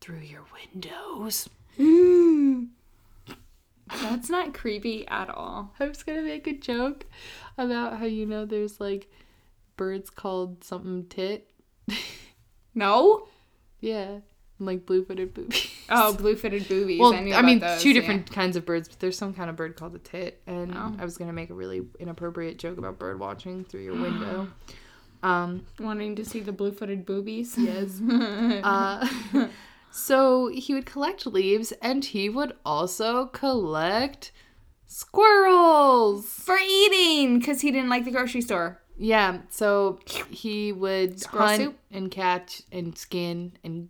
through your windows. That's not creepy at all. I was gonna make a joke about how you know there's like birds called something tit. No. Yeah, and, like blue-footed boobies. Oh, blue-footed boobies. Well, I, I, mean, those, two yeah. different kinds of birds, but there's some kind of bird called a tit, and Oh. I was gonna make a really inappropriate joke about bird watching through your window. Um, Wanting to see the blue-footed boobies. yes. uh, so he would collect leaves, and he would also collect squirrels. For eating, because he didn't like the grocery store. Yeah, so he would Squirrel hunt soup? and catch and skin and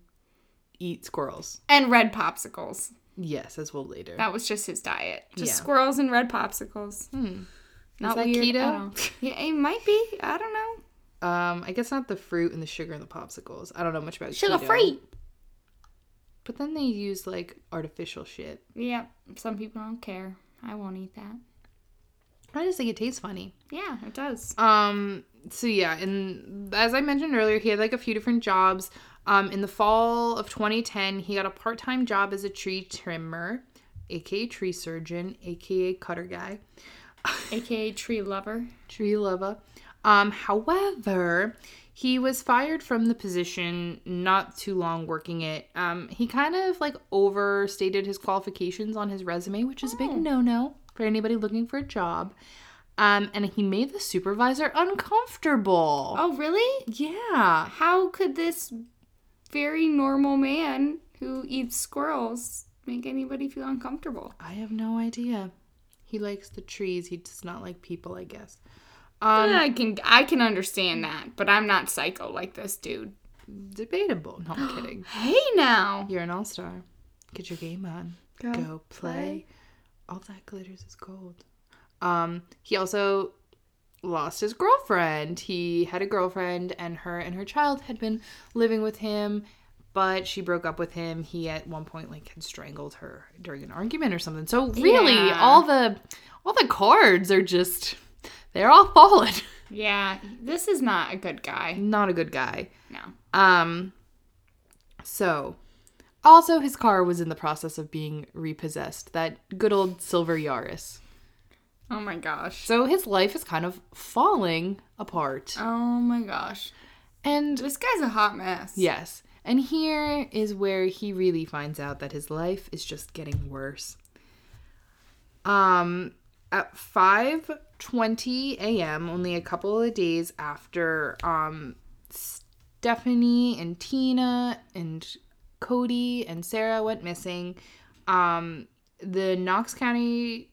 eat squirrels. And red popsicles. Yes, as well later. That was just his diet. Just Yeah. squirrels and red popsicles. Hmm. Not that weird keto? Yeah, it might be. I don't know. Um, I guess not the fruit and the sugar and the popsicles. I don't know much about Sugar keto. free. But then they use like artificial shit. Yeah, some people don't care. I won't eat that. I just think it tastes funny. Yeah, it does. Um, so yeah, and as I mentioned earlier, he had like a few different jobs. Um, in the fall of 2010, he got a part-time job as a tree trimmer, aka tree surgeon, aka cutter guy, AKA tree lover. tree lover. Um, however, he was fired from the position not too long working it. Um, he kind of like overstated his qualifications on his resume, which is a big no-no for anybody looking for a job. Um, and he made the supervisor uncomfortable. Oh, really? Yeah. How could this very normal man who eats squirrels make anybody feel uncomfortable? I have no idea. He likes the trees. He does not like people, I guess. Um, I can I can understand that, but I'm not psycho like this dude. debatable. No, I'm kidding. Hey now. You're an all-star. Get your game on. Go Go play. All that glitters is gold. Um, he also lost his girlfriend. He had a girlfriend, and her and her child had been living with him, but she broke up with him. He at one point like had strangled her during an argument or something. So really, Yeah. all the all the cards are just they're all fallen. Yeah, this is not a good guy. Not a good guy. No. Um so also his car was in the process of being repossessed. That good old silver Yaris. Oh my gosh. So his life is kind of falling apart. Oh my gosh. And This guy's a hot mess. yes, and here is where he really finds out that his life is just getting worse. Um at 5:20 a.m., only a couple of days after um Stephanie and Tina and Cody and Sarah went missing, um the Knox County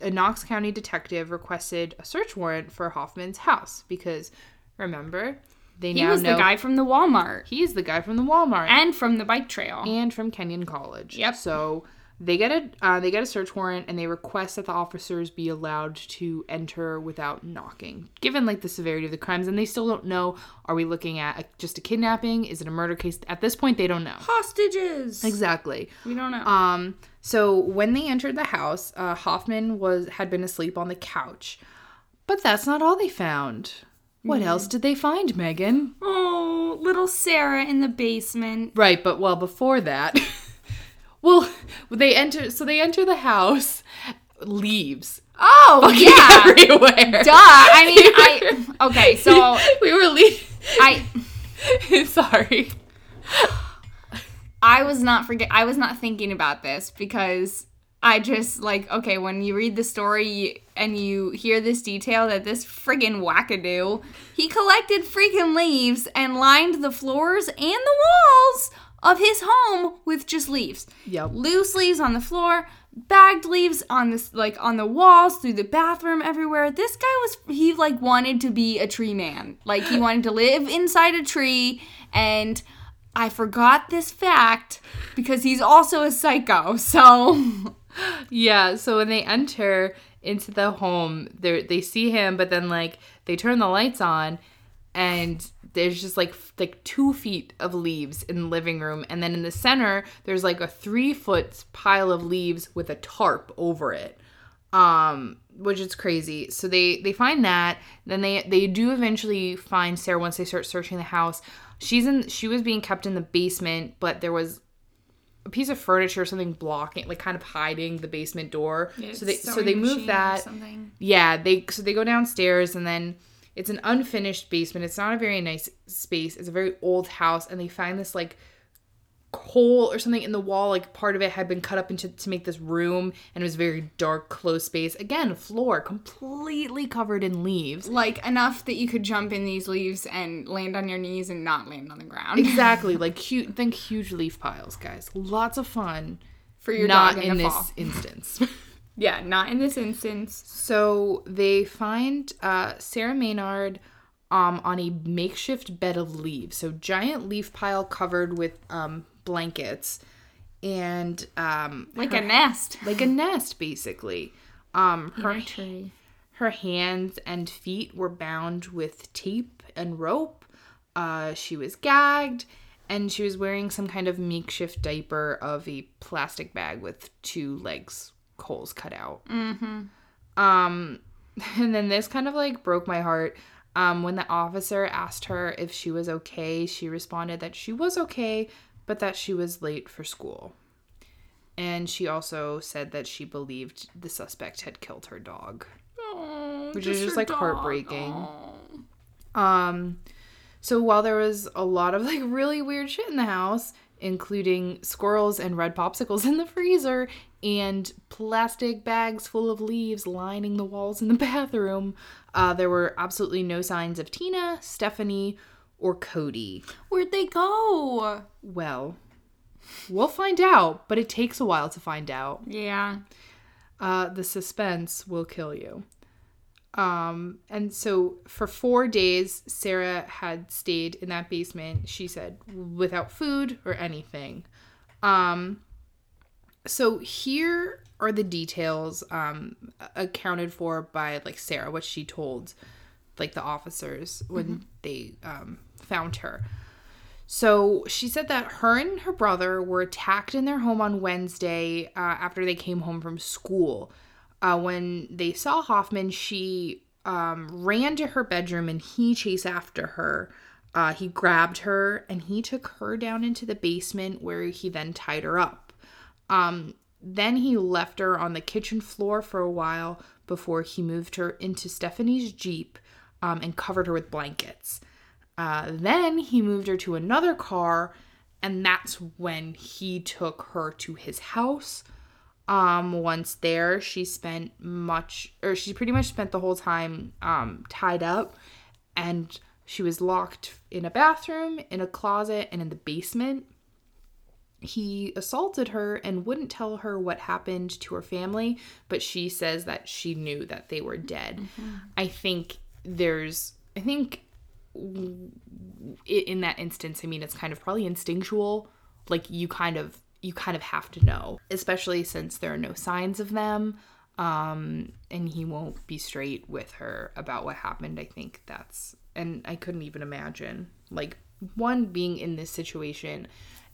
a Knox County detective requested a search warrant for Hoffman's house because remember, They knew He now was know the guy from the Walmart he's the guy from the Walmart and from the bike trail. and from Kenyon College. Yep. So they get a uh, they get a search warrant and they request that the officers be allowed to enter without knocking, given like the severity of the crimes. And they still don't know: are we looking at a, just a kidnapping? Is it a murder case? At this point, they don't know Hostages. exactly. We don't know. Um. So when they entered the house, uh, Hoffman was had been asleep on the couch, but that's not all they found. What else did they find, Megan? oh, little Sarah in the basement. Right, but well, before that, well, they enter. So they enter the house. Leaves Oh yeah. everywhere. Duh. I mean, I okay. So we were leaving. I Sorry. I was not forget. I was not thinking about this because I just like okay when you read the story and you hear this detail that this friggin' wackadoo he collected freaking leaves and lined the floors and the walls of his home with just leaves. Yep. Loose leaves on the floor, bagged leaves on this like on the walls through the bathroom everywhere. This guy was he like wanted to be a tree man. Like he wanted to live inside a tree and I forgot this fact because he's also a psycho. So Yeah. So when they enter into the home, they they see him, but then like they turn the lights on, and there's just like like two feet of leaves in the living room, and then in the center there's like a three foot pile of leaves with a tarp over it. Um, which is crazy. So they they find that. Then they they do eventually find Sarah once they start searching the house. She's in. She was being kept in the basement, but there was a piece of furniture or something blocking like kind of hiding the basement door so they so they move that yeah they so they go downstairs and then it's an unfinished basement it's not a very nice space it's a very old house and they find this like hole or something in the wall like part of it had been cut up into to make this room and it was very dark closed space. Again floor completely covered in leaves. Like enough that you could jump in these leaves and land on your knees and not land on the ground. exactly. Like huge think huge leaf piles guys. Lots of fun For your not dog in in this instance Yeah, not in this instance. So they find uh, Sarah Maynard um, on a makeshift bed of leaves. So giant leaf pile covered with um, blankets and um, Like a nest. like a nest, basically. Um, her tree. her hands and feet were bound with tape and rope. Uh, she was gagged, and she was wearing some kind of makeshift diaper of a plastic bag with two legs holes cut out. Mm-hmm. Um, and then this kind of like broke my heart. Um, when the officer asked her if she was okay, she responded that she was okay, but that she was late for school. And she also said that she believed the suspect had killed her dog. Oh, Which is just, like, dog. heartbreaking. Oh. Um, so while there was a lot of like really weird shit in the house, including squirrels and red popsicles in the freezer and plastic bags full of leaves lining the walls in the bathroom, uh, there were absolutely no signs of Tina, Stephanie, or Cody. Where'd they go? Well, we'll find out, but it takes a while to find out. Yeah. Uh, the suspense will kill you. Um, and so for four days, Sarah had stayed in that basement, she said, without food or anything. Um, so here are the details um, accounted for by like Sarah, what she told like the officers when they um, found her. So she said that her and her brother were attacked in their home on Wednesday uh, after they came home from school. Uh, when they saw Hoffman, she um, ran to her bedroom and he chased after her. Uh, he grabbed her and he took her down into the basement where he then tied her up. Um, then he left her on the kitchen floor for a while before he moved her into Stephanie's Jeep um, and covered her with blankets. Uh, then he moved her to another car, and that's when he took her to his house. Um, once there, she spent much, or she pretty much spent the whole time um, tied up, and she was locked in a bathroom, in a closet, and in the basement. He assaulted her and wouldn't tell her what happened to her family, but she says that she knew that they were dead. I think there's, I think in that instance, I mean, it's kind of probably instinctual. Like you kind of you kind of have to know, especially since there are no signs of them. Um, and he won't be straight with her about what happened. I think that's and I couldn't even imagine like one being in this situation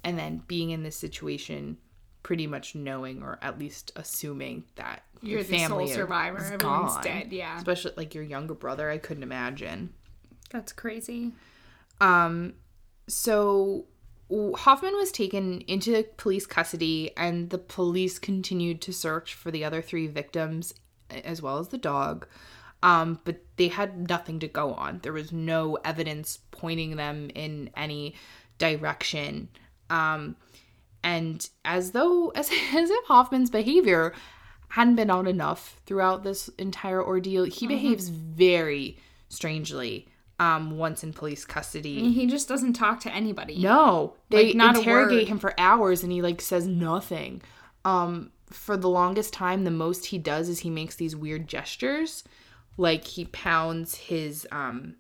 and then being in this situation pretty much knowing or at least assuming that You're your the sole family survivor. is gone. dead. Yeah. Especially like your younger brother, I couldn't imagine. That's crazy. Um, so Hoffman was taken into police custody, and the police continued to search for the other three victims as well as the dog. Um, but they had nothing to go on. There was no evidence pointing them in any direction. Um, and as though as, as if Hoffman's behavior hadn't been out enough throughout this entire ordeal, he behaves very strangely um, once in police custody. He just doesn't talk to anybody. No, they Like, not interrogate him for hours and he like says nothing. Um, for the longest time, the most he does is he makes these weird gestures, like he pounds his um,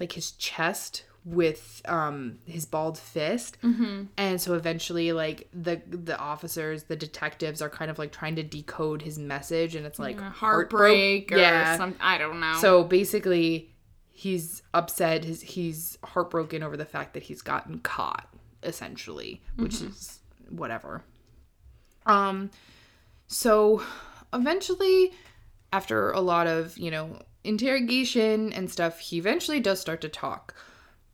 like his chest with um his bald fist mm-hmm. and so eventually like the the officers the detectives are kind of like trying to decode his message and it's like Heartbreak heartbro- or yeah something. I don't know. so basically, he's upset. His, he's heartbroken over the fact that he's gotten caught, essentially, which is whatever. Um, so eventually, after a lot of you know interrogation and stuff, he eventually does start to talk,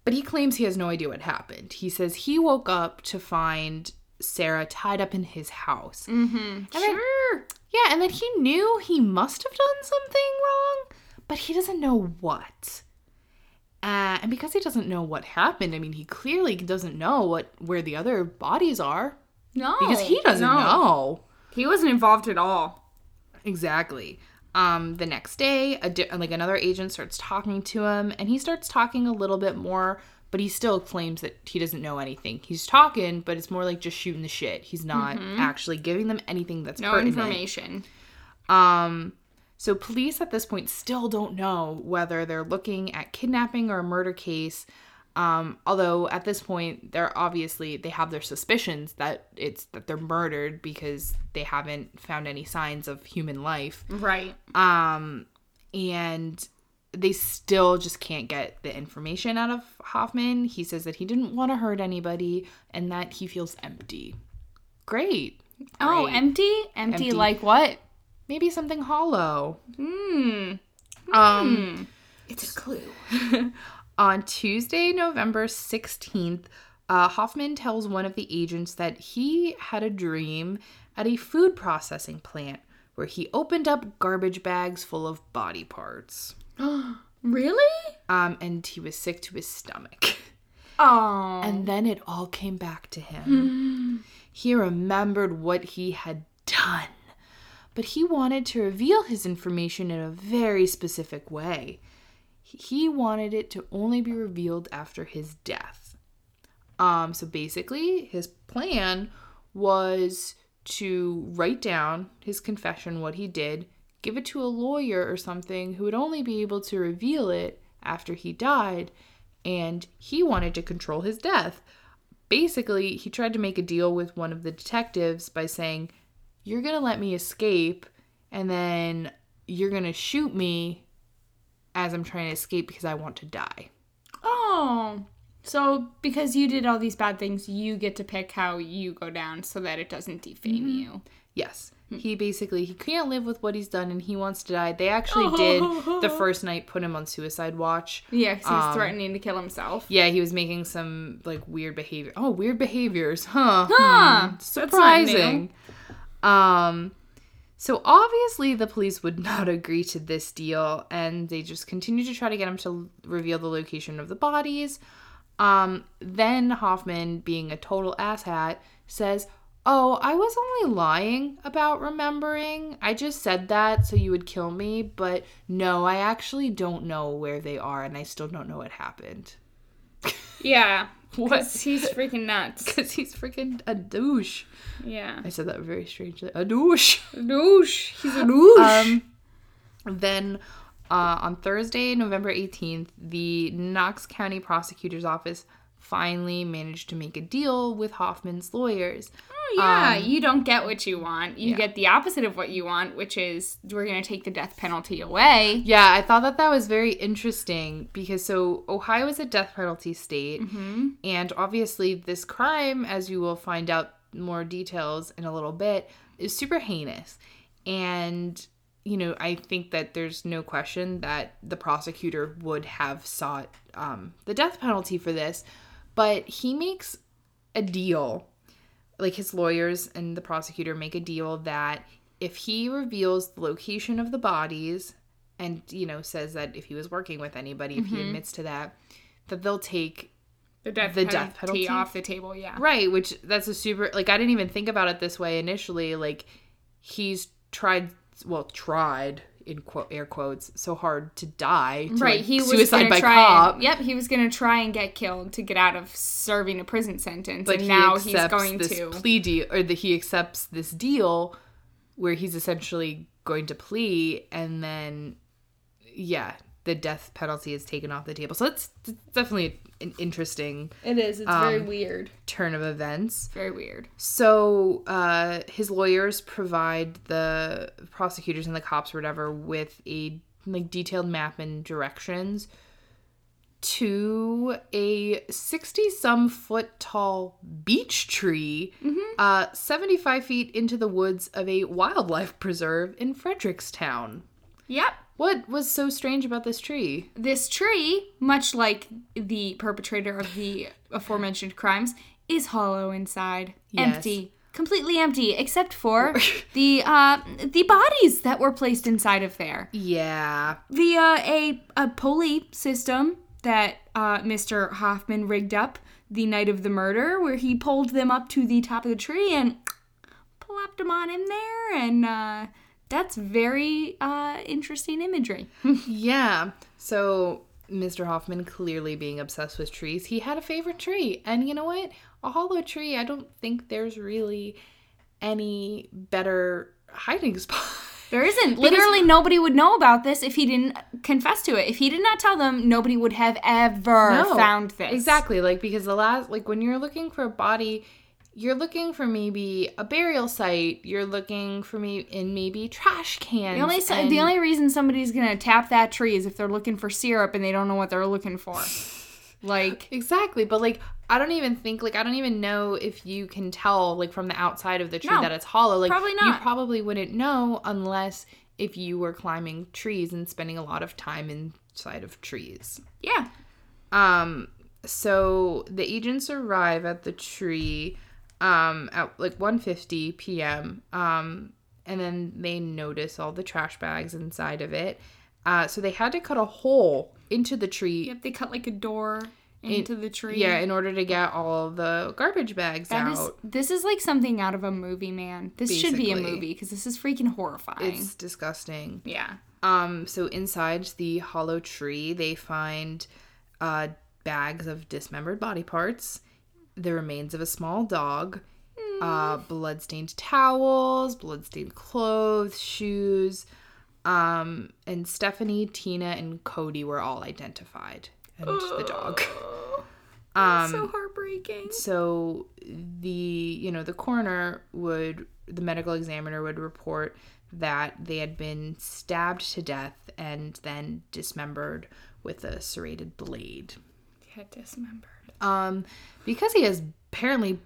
but he claims he has no idea what happened. He says he woke up to find Sarah tied up in his house. Mm-hmm. sure. Yeah, and then he knew he must have done something wrong, but he doesn't know what. Uh, and because he doesn't know what happened, I mean, he clearly doesn't know what where the other bodies are No. because he doesn't no. know He wasn't involved at all. exactly. Um, the next day, a di- like another agent starts talking to him, and he starts talking a little bit more, but he still claims that he doesn't know anything. He's talking, but it's more like just shooting the shit. He's not actually giving them anything that's No pertinent. information. Um, so police at this point still don't know whether they're looking at kidnapping or a murder case. Um, although at this point they're obviously they have their suspicions that it's that they're murdered because they haven't found any signs of human life. Right. Um, and they still just can't get the information out of Hoffman. He says that he didn't want to hurt anybody and that he feels empty. Great. Oh, empty? empty? Empty. like what? Maybe something hollow. Hmm. Um, it's a clue. On Tuesday, November 16th, uh, Hoffman tells one of the agents that he had a dream at a food processing plant where he opened up garbage bags full of body parts. Really? Um, and he was sick to his stomach. Oh. And then it all came back to him. he remembered what he had done, but he wanted to reveal his information in a very specific way. He wanted it to only be revealed after his death. Um, so basically, his plan was to write down his confession, what he did, give it to a lawyer or something who would only be able to reveal it after he died, and he wanted to control his death. Basically, he tried to make a deal with one of the detectives by saying, You're gonna let me escape, and then you're gonna shoot me as I'm trying to escape because I want to die. oh. So because you did all these bad things, you get to pick how you go down so that it doesn't defame mm-hmm. you. Yes. Hmm. He basically he can't live with what he's done and he wants to die. They actually did the first night put him on suicide watch. Yeah, because he was um, threatening to kill himself. Yeah, he was making some like weird behavior. Oh, weird behaviors, huh? Huh. Hmm, That's not new. Surprising. Um so obviously the police would not agree to this deal and they just continued to try to get him to reveal the location of the bodies. Um then Hoffman, being a total asshat, says, "Oh, I was only lying about remembering. I just said that so you would kill me, but no, I actually don't know where they are and I still don't know what happened." Yeah. What? He's freaking nuts. Because he's freaking a douche. Yeah. I said that very strangely. A douche. Douche. He's a douche. Um, then Uh, on Thursday, November 18th, the Knox County Prosecutor's Office finally managed to make a deal with Hoffman's lawyers. Yeah, you don't get what you want. You Um, yeah. get the opposite of what you want, which is we're going to take the death penalty away. Yeah, I thought that that was very interesting because so Ohio is a death penalty state, and obviously this crime, as you will find out more details in a little bit, is super heinous. And you know, I think that there's no question that the prosecutor would have sought um, the death penalty for this, but he makes a deal like his lawyers and the prosecutor make a deal that if he reveals the location of the bodies and you know says that if he was working with anybody if he mm-hmm. admits to that that they'll take The death, The penalty, death penalty? off the table, yeah. right which that's a super like i didn't even think about it this way initially like he's tried well tried in quote air quotes so hard to die to, Right, he was suicide gonna by try cop And, yep, he was going to try and get killed to get out of serving a prison sentence, but and he now accepts he's going this to. plea deal or that he accepts this deal where he's essentially going to plea and then yeah the death penalty is taken off the table so that's definitely an interesting It is. It's very weird. turn of events Very weird. so uh, his lawyers provide the prosecutors and the cops or whatever with a like detailed map and directions to a 60 some foot tall beech tree uh, 75 feet into the woods of a wildlife preserve in frederickstown Yep. What was so strange about this tree This tree, much like the perpetrator of the aforementioned crimes, is hollow inside, Yes. empty, completely empty, except for the uh, the bodies that were placed inside of there yeah via a a pulley system that uh, Mr. Hoffman rigged up the night of the murder, where he pulled them up to the top of the tree and plopped them on in there, and uh, that's very uh, interesting imagery. Yeah. So Mr. Hoffman clearly being obsessed with trees, he had a favorite tree. And you know what? A hollow tree, I don't think there's really any better hiding spot. There isn't. Literally, nobody would know about this if he didn't confess to it. If he did not tell them, nobody would have ever No, found this. Exactly. Like because the last like when you're looking for a body, you're looking for maybe a burial site. You're looking for me in maybe trash cans. The only so- and- the only reason somebody's gonna tap that tree is if they're looking for syrup and they don't know what they're looking for. Like Exactly, but like I don't even think like I don't even know if you can tell like from the outside of the tree No, that it's hollow. Like probably You not. probably wouldn't know unless if you were climbing trees and spending a lot of time inside of trees. yeah, Um so the agents arrive at the tree um at like 1:50 p.m. um and then they notice all the trash bags inside of it. Uh so they had to cut a hole into the tree yep. They cut like a door into the tree. yeah, in order to get all the garbage bags That out. is this is like something out of a movie, man. This should be a movie because this is freaking horrifying. It's disgusting. yeah. Um, so inside the hollow tree, they find uh, bags of dismembered body parts, the remains of a small dog, uh, bloodstained towels, bloodstained clothes, shoes, um, and Stephanie, Tina, and Cody were all identified, and the dog. Um, so heartbreaking. so the you know the coroner would the medical examiner would report that they had been stabbed to death and then dismembered with a serrated blade Get dismembered. Um because he has apparently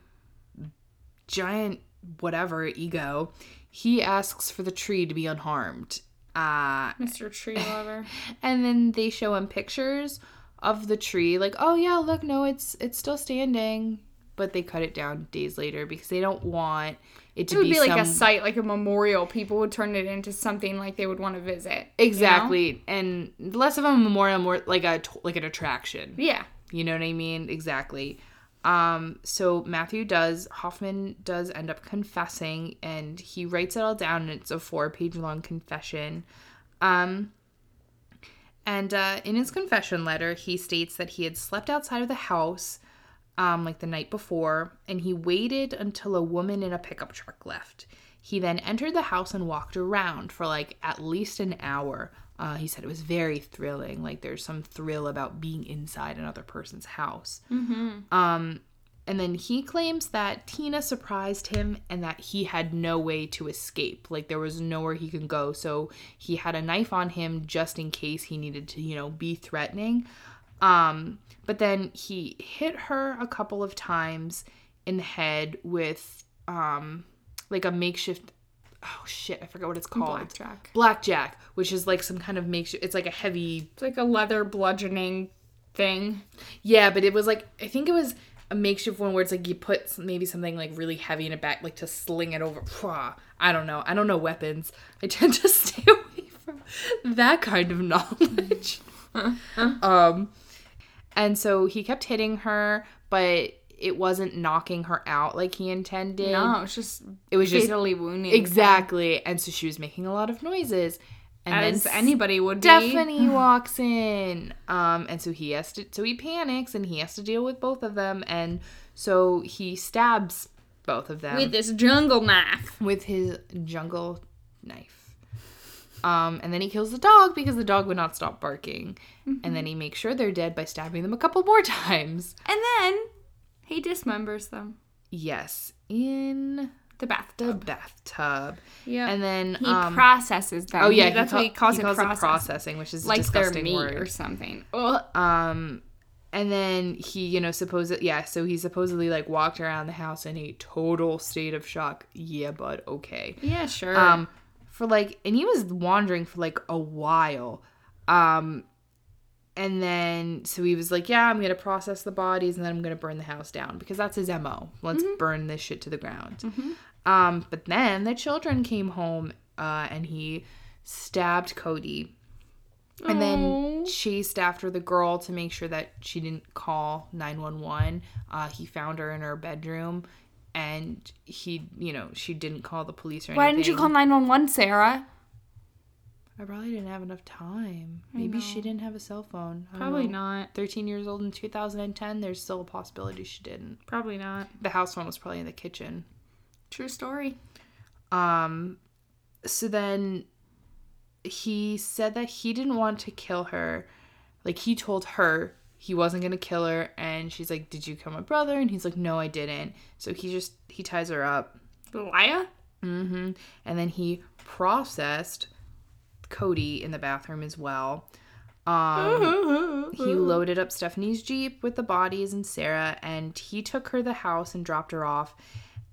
giant whatever ego he asks for the tree to be unharmed uh Mr. Tree Lover. and then they show him pictures of the tree like oh yeah look no it's it's still standing but they cut it down days later because they don't want it to It would be, be like a some- site, like a memorial. People would turn it into something like they would want to visit. you know? exactly and less of a memorial more like a like an attraction Yeah. You know what i mean? Exactly. Um so matthew does hoffman does end up confessing and he writes it all down and it's a four page long confession. Um and uh, in his confession letter he states that he had slept outside of the house um, like the night before and he waited until a woman in a pickup truck left. He then entered the house and walked around for like at least an hour Uh, he said it was very thrilling. Like there's some thrill about being inside another person's house. Um, and then he claims that Tina surprised him and that he had no way to escape. Like there was nowhere he could go. So he had a knife on him just in case he needed to, you know, be threatening. Um, but then he hit her a couple of times in the head with um like a makeshift oh shit, I forgot what it's called. Blackjack. Blackjack, which is like some kind of makeshift it's like a heavy It's like a leather bludgeoning thing. Yeah, but it was like I think it was a makeshift one where it's like you put maybe something like really heavy in a back, like to sling it over. I don't know. I don't know weapons. I tend to stay away from that kind of knowledge. um, and so he kept hitting her, but it wasn't knocking her out like he intended. No, it was just it was just fatally wounding. exactly. And so she was making a lot of noises. And As then anybody would be. Stephanie walks in. Um, and so he has to so he panics and he has to deal with both of them. And so he stabs both of them With this jungle knife. with his jungle knife. Um, and then he kills the dog because the dog would not stop barking. And then he makes sure they're dead by stabbing them a couple more times. And then he dismembers them. Yes, in The the bathtub. bathtub. Yeah. And then he um, processes them. oh yeah, He- that's ca- what he calls, he it, calls process. it processing, which is a Like their meat word. or something. Ugh. Um, and then he, you know, suppose yeah, so he supposedly like walked around the house in a total state of shock. Yeah, bud, okay. Yeah, sure. Um, for like, and he was wandering for like a while. Um, and then so he was like, yeah, I'm gonna process the bodies and then I'm gonna burn the house down because that's his mo. Let's burn this shit to the ground. Um, but then the children came home, uh, and he stabbed Cody and then chased after the girl to make sure that she didn't call 911 uh, he found her in her bedroom and he you know she didn't call the police or Why anything Why didn't you call 911, Sarah? I probably didn't have enough time maybe she didn't have a cell phone Probably know. not. 13 years old in 2010 there's still a possibility she didn't Probably not. the house phone was probably in the kitchen True story. Um, so then he said that he didn't want to kill her. Like he told her he wasn't gonna kill her, and she's like, "Did you kill my brother?" And he's like, "No, I didn't." So he just he ties her up. Liar? Mm-hmm. And then he processed Cody in the bathroom as well. Um, he loaded up Stephanie's Jeep with the bodies and Sarah, and he took her to the house and dropped her off.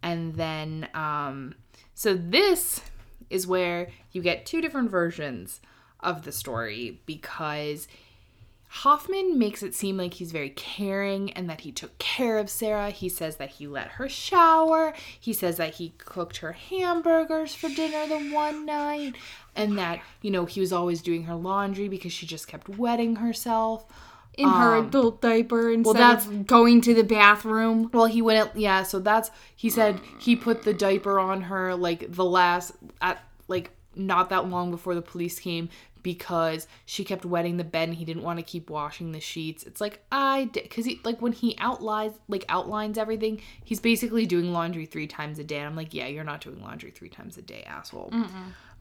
And then, um, so this is where you get two different versions of the story because Hoffman makes it seem like he's very caring and that he took care of Sarah. He says that he let her shower. He says that he cooked her hamburgers for dinner the one night and that, you know, he was always doing her laundry because she just kept wetting herself. In her Um, adult diaper instead well, that's- of going to the bathroom. Well, he went, yeah, so that's, he said he put the diaper on her like the last, at like not that long before the police came because she kept wetting the bed and he didn't want to keep washing the sheets. It's like, I did, because he, like when he outlines, like outlines everything, he's basically doing laundry three times a day. And I'm like, yeah, you're not doing laundry three times a day, asshole.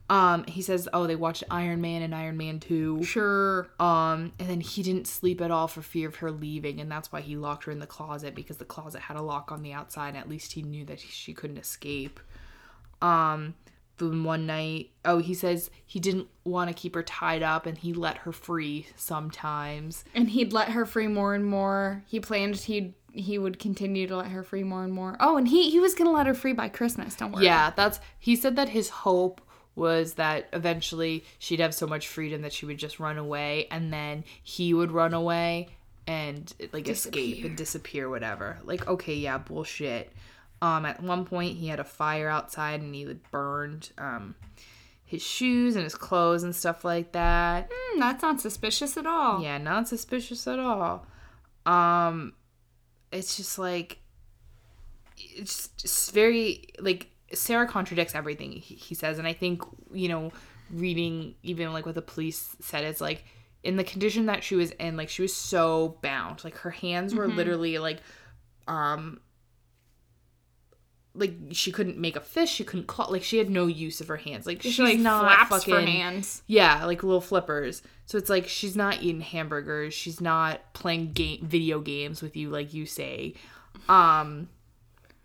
Um, he says, oh, they watched Iron Man and Iron Man 2. Sure. Um, and then he didn't sleep at all for fear of her leaving, and that's why he locked her in the closet because the closet had a lock on the outside. And at least he knew that she couldn't escape. Um, then one night, oh, he says he didn't want to keep her tied up, and he let her free sometimes. And he'd let her free more and more. He planned he'd he would continue to let her free more and more. Oh, and he he was gonna let her free by Christmas. Don't worry. Yeah, that's he said that his hope was that eventually she'd have so much freedom that she would just run away, and then he would run away and like escape and disappear, whatever. Like, okay, yeah, bullshit. Um, at one point he had a fire outside and he burned um his shoes and his clothes and stuff like that. Hmm, that's not suspicious at all. Yeah, not suspicious at all. Um, it's just like it's just very like Sarah contradicts everything he, he says, and I think you know, reading even like what the police said, it's like in the condition that she was in, like she was so bound, like her hands were literally like, um, like she couldn't make a fish. she couldn't claw, like she had no use of her hands. Like she's She like not flaps fucking for hands. yeah, like little flippers. So it's like she's not eating hamburgers. She's not playing game video games with you, like you say. Um,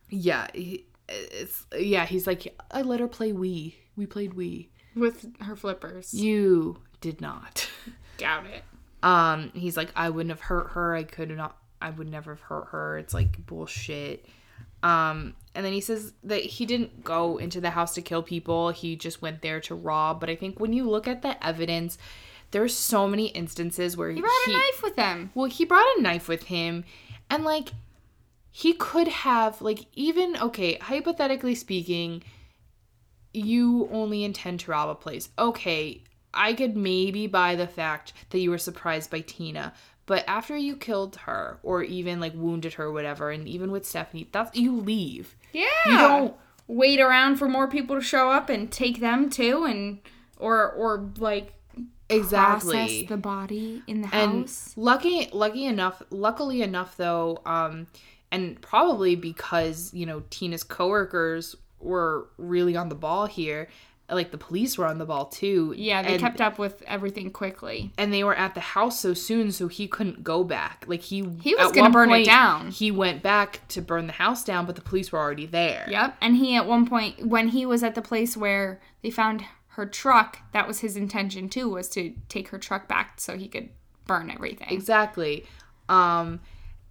yeah, it's yeah. He's like, I let her play Wii. We played Wii. with her flippers. You did not. Doubt it. Um, he's like, I wouldn't have hurt her. I could not. I would never have hurt her. It's like bullshit. Um, and then he says that he didn't go into the house to kill people. He just went there to rob. But I think when you look at the evidence, there's so many instances where He brought a knife with him. well, he brought a knife with him, and like he could have like even okay, hypothetically speaking, you only intend to rob a place. Okay, I could maybe buy the fact that you were surprised by Tina, but after you killed her or even like wounded her or whatever, and even with Stephanie, that's you leave. Yeah. You don't wait around for more people to show up and take them too, and or or like exactly the body in the and house. lucky lucky enough luckily enough though um and probably because you know tina's coworkers were really on the ball here like the police were on the ball too Yeah, they and, kept up with everything quickly. and they were at the house so soon so he couldn't go back like he He was gonna one burn it down. he went back to burn the house down but the police were already there Yep. And he at one point when he was at the place where they found her truck, that was his intention too, was to take her truck back so he could burn everything. Exactly. Um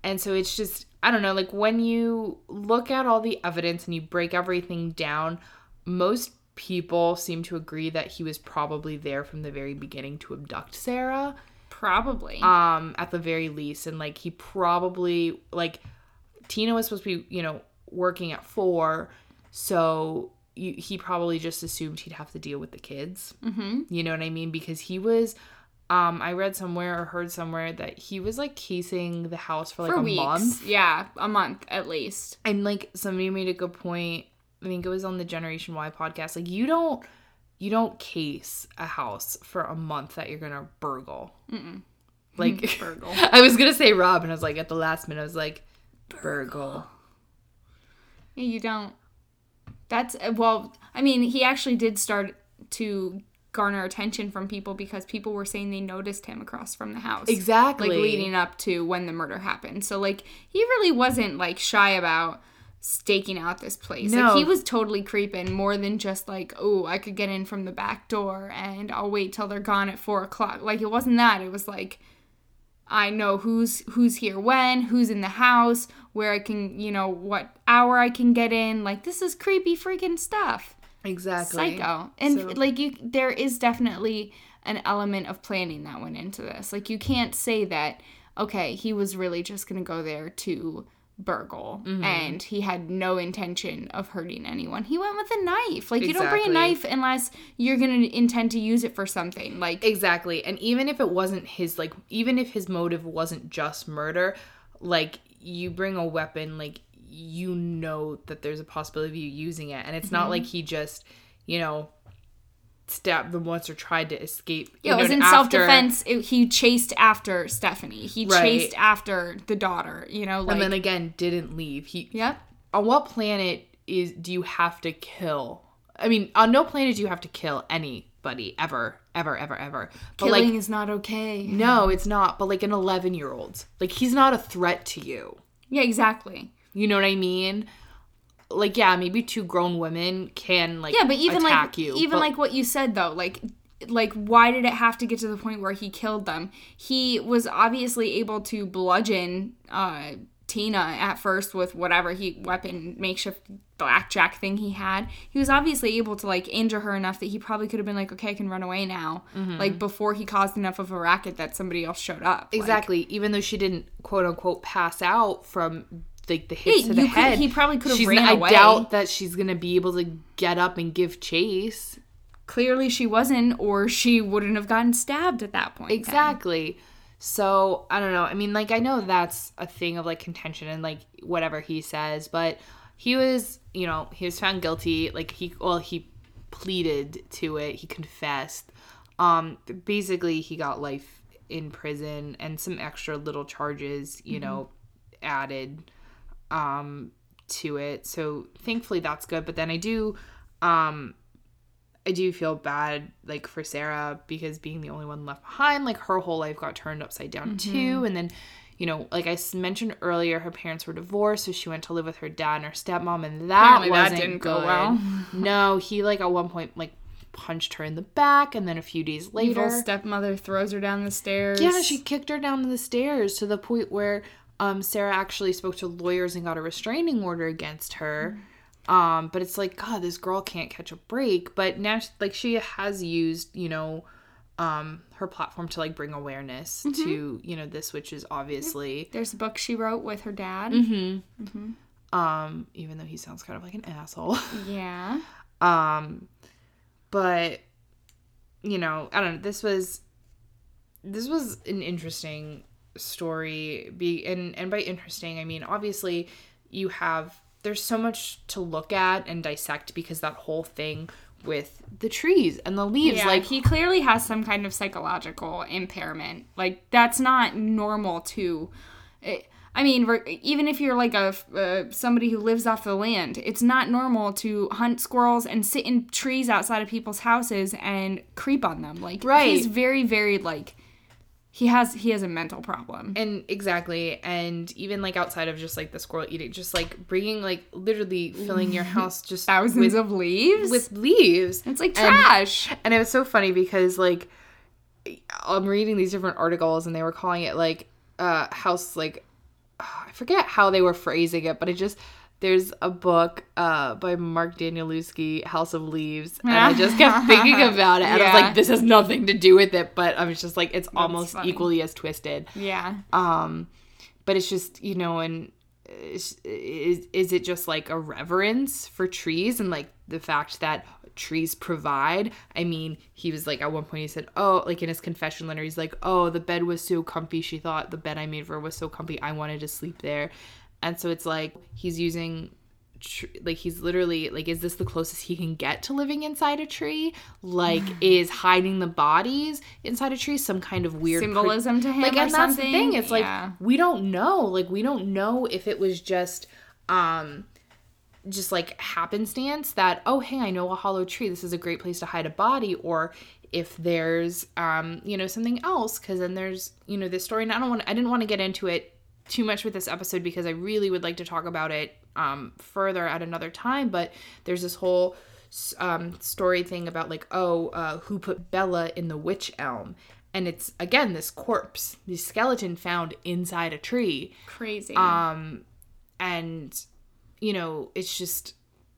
and so it's just I don't know, like when you look at all the evidence and you break everything down, most people seem to agree that he was probably there from the very beginning to abduct Sarah. Probably. Um at the very least and like he probably like Tina was supposed to be, you know, working at 4, so you, he probably just assumed he'd have to deal with the kids. mm-hmm. You know what I mean? Because he was um I read somewhere or heard somewhere that he was like casing the house for like For a weeks. month. Yeah, a month at least. And like somebody made a good point. I think it was on the Generation Why podcast. Like you don't you don't case a house for a month that you're gonna burgle. Mm-mm. Like Burgle. I was gonna say Rob, and I was like at the last minute, I was like burgle. Yeah, you don't. That's uh, well. I mean, he actually did start to garner attention from people because people were saying they noticed him across from the house, Exactly. like leading up to when the murder happened. So like he really wasn't like shy about staking out this place. No. Like he was totally creeping more than just like, oh, I could get in from the back door and I'll wait till they're gone at four o'clock. Like it wasn't that. It was like. I know who's who's here when, who's in the house, where I can, you know, what hour I can get in. Like this is creepy freaking stuff. Exactly. Psycho. And So- like you there is definitely an element of planning that went into this. Like you can't say that okay, he was really just going to go there to burgle Mm-hmm. and he had no intention of hurting anyone. He went with a knife. Like you don't bring a knife unless you're going to intend to use it for something. Like Exactly. And even if it wasn't his like even if his motive wasn't just murder, like you bring a weapon like you know that there's a possibility of you using it and it's Mm-hmm. not like he just, you know, stabbed them once or tried to escape. Yeah, you it was know, in self defense. He chased after Stephanie. He Right. chased after the daughter. You know, like and then again didn't leave. He yep. on what planet is do you have to kill? I mean, on no planet do you have to kill anybody ever, ever, ever, ever. But Killing like is not okay. no, it's not. But like an 11 year old, like he's not a threat to you. Yeah, exactly. You know what I mean? Like, yeah, maybe two grown women can like Yeah, but even attack like you. even but- like what you said though, like like why did it have to get to the point where he killed them? He was obviously able to bludgeon uh Tina at first with whatever he weapon makeshift blackjack thing he had. He was obviously able to like injure her enough that he probably could have been like, okay, I can run away now. Mm-hmm. Like before he caused enough of a racket that somebody else showed up. Like, exactly. Even though she didn't quote unquote pass out from like the Yeah, hits to the could- head, he probably could have ran I away. doubt that she's gonna be able to get up and give chase. Clearly she wasn't, or she wouldn't have gotten stabbed at that point. then. Exactly. So I don't know. I mean, like I know that's a thing of like contention and like whatever he says, but he was, you know, he was found guilty. Like he, well, he pleaded to it. He confessed. Um, basically, he got life in prison and some extra little charges, you know, added um to it. So thankfully that's good. But then I do um I do feel bad like for Sarah because being the only one left behind, like her whole life got turned upside down too. And then, you know, like I mentioned earlier, her parents were divorced, so she went to live with her dad and her stepmom, and that Apparently wasn't didn't go good. well. no, he like at one point like punched her in the back, and then a few days later, Little stepmother throws her down the stairs. yeah, she kicked her down the stairs to the point where um, Sarah actually spoke to lawyers and got a restraining order against her. Um, but it's like, God, this girl can't catch a break. But now, sh- like, she has used, you know, um, her platform to like bring awareness to, you know, this, which is obviously, There's a book she wrote with her dad. um, even though he sounds kind of like an asshole. Yeah. Um, but you know, I don't know. This was this was an interesting story. Be and and by interesting, I mean obviously you have there's so much to look at and dissect because that whole thing with the trees and the leaves, Yeah, like he clearly has some kind of psychological impairment. Like that's not normal to. I mean, even if you're like a uh, somebody who lives off the land, it's not normal to hunt squirrels and sit in trees outside of people's houses and creep on them. Like Right. he's very, very like he has he has a mental problem. and exactly and even like outside of just like the squirrel eating just like bringing like literally filling your house just Thousands with, of leaves. with leaves it's like and- trash. And it was so funny because like I'm reading these different articles and they were calling it like uh house like I forget how they were phrasing it, but it just there's a book uh by Mark Danielewski, House of Leaves, and I just kept thinking about it and I was like this has nothing to do with it, but I was just like it's almost funny. equally as twisted. yeah. Um but it's just, you know, and is, is is it just like a reverence for trees and like the fact that trees provide i mean he was like at one point he said oh like in his confession letter he's like oh the bed was so comfy she thought the bed i made for her was so comfy i wanted to sleep there and so it's like he's using tr- like he's literally like is this the closest he can get to living inside a tree? Like is hiding the bodies inside a tree some kind of weird Symbolism to him like or and that's the thing it's like we don't know like we don't know if it was just um just like happenstance that oh hey i know a hollow tree this is a great place to hide a body or if there's um you know something else because then there's you know this story and i don't want i didn't want to get into it too much with this episode because i really would like to talk about it um further at another time but there's this whole um story thing about like oh uh who put bella in the witch elm? And it's again this corpse this skeleton found inside a tree. Crazy. um and you know it's just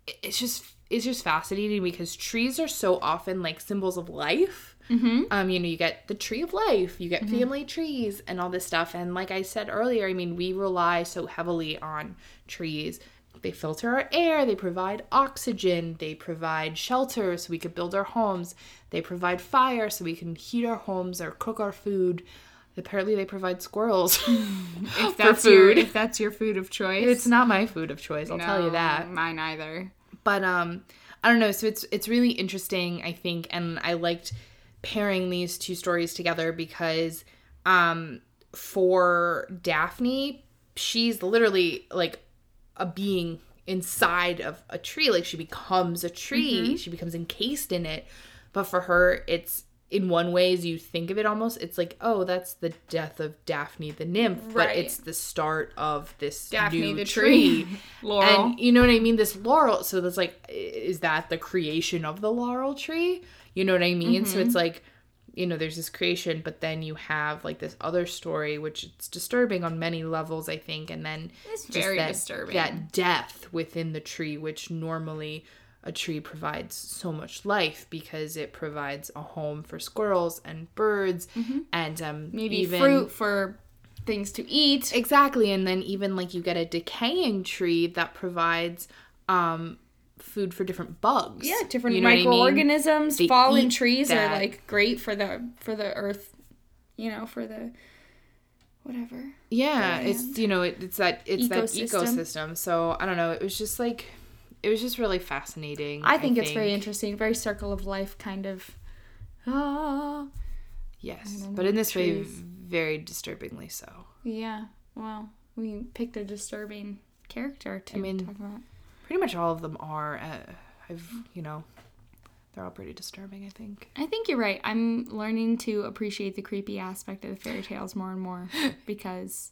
it's just it's just fascinating because trees are so often like symbols of life mm-hmm. um you know you get the tree of life you get family trees and all this stuff and like i said earlier i mean we rely so heavily on trees they filter our air they provide oxygen they provide shelter so we could build our homes they provide fire so we can heat our homes or cook our food apparently they provide squirrels if for that's your food. if that's your food of choice. It's not my food of choice, I'll tell you that. Mine either. But um I don't know, so it's it's really interesting, I think, and I liked pairing these two stories together because um for Daphne, she's literally like a being inside of a tree, like she becomes a tree, she becomes encased in it. But for her, it's in one way as you think of it almost it's like oh that's the death of daphne the nymph but it's the start of this Daphne the tree, tree. Laurel. and you know what I mean? This laurel. So that's like, is that the creation of the laurel tree? You know what I mean? So Mm-hmm. it's like, you know, there's this creation, but then you have like this other story, which it's disturbing on many levels, I think. And then It's just very that, disturbing. That death within the tree, which normally a tree provides so much life because it provides a home for squirrels and birds and um, Mm-hmm. Maybe even fruit for things to eat. Exactly, and then even like you get a decaying tree that provides um food for different bugs. Yeah, different You know what I mean? microorganisms. Fallen trees that. are like great for the for the earth, you know, for the whatever. Yeah, the it's you know it, it's that it's that Ecosystem. ecosystem. So I don't know. It was just like it was just really fascinating. I think it's very interesting, very circle of life kind of. Ah, Yes, but in this way, very disturbingly so. yeah. Well, we picked a disturbing character to I mean, talk about. Pretty much all of them are. Uh, I've, you know, they're all pretty disturbing, I think. I think you're right. I'm learning to appreciate the creepy aspect of the fairy tales more and more because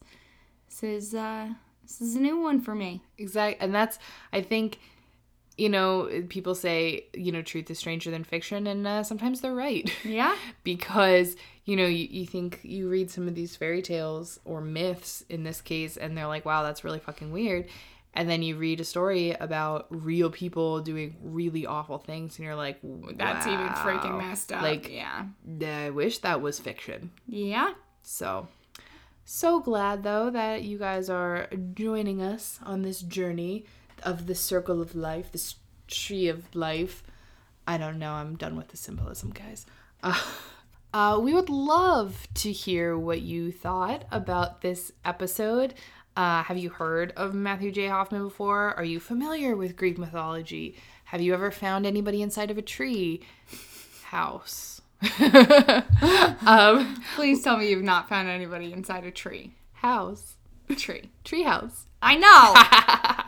this is uh this is a new one for me. Exactly. And that's, I think, you know, people say, you know, truth is stranger than fiction, and uh, sometimes they're right. Yeah. because, you know, you, you think you read some of these fairy tales or myths in this case, and they're like, wow, that's really fucking weird. And then you read a story about real people doing really awful things, and you're like, That's even freaking messed up. Like, yeah. I wish that was fiction. Yeah. So, so glad though that you guys are joining us on this journey of the circle of life, this tree of life. I don't know. I'm done with the symbolism, guys. Uh, uh, we would love to hear what you thought about this episode. Uh, have you heard of Matthew J. Hoffman before? Are you familiar with Greek mythology? Have you ever found anybody inside of a tree? House. um, Please tell me you've not found anybody inside a tree. house. Tree. Tree house. I know.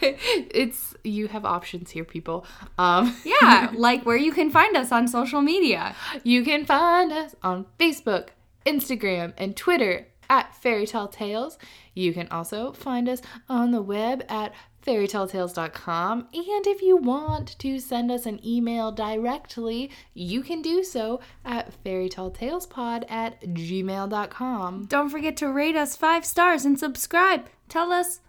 it's you have options here, people. Um, yeah, like where you can find us on social media. you can find us on Facebook, Instagram, and Twitter at Fairytale Tales. You can also find us on the web at fairytaletales.com. And if you want to send us an email directly, you can do so at fairytaletalespod at gmail.com. Don't forget to rate us five stars and subscribe. Tell us,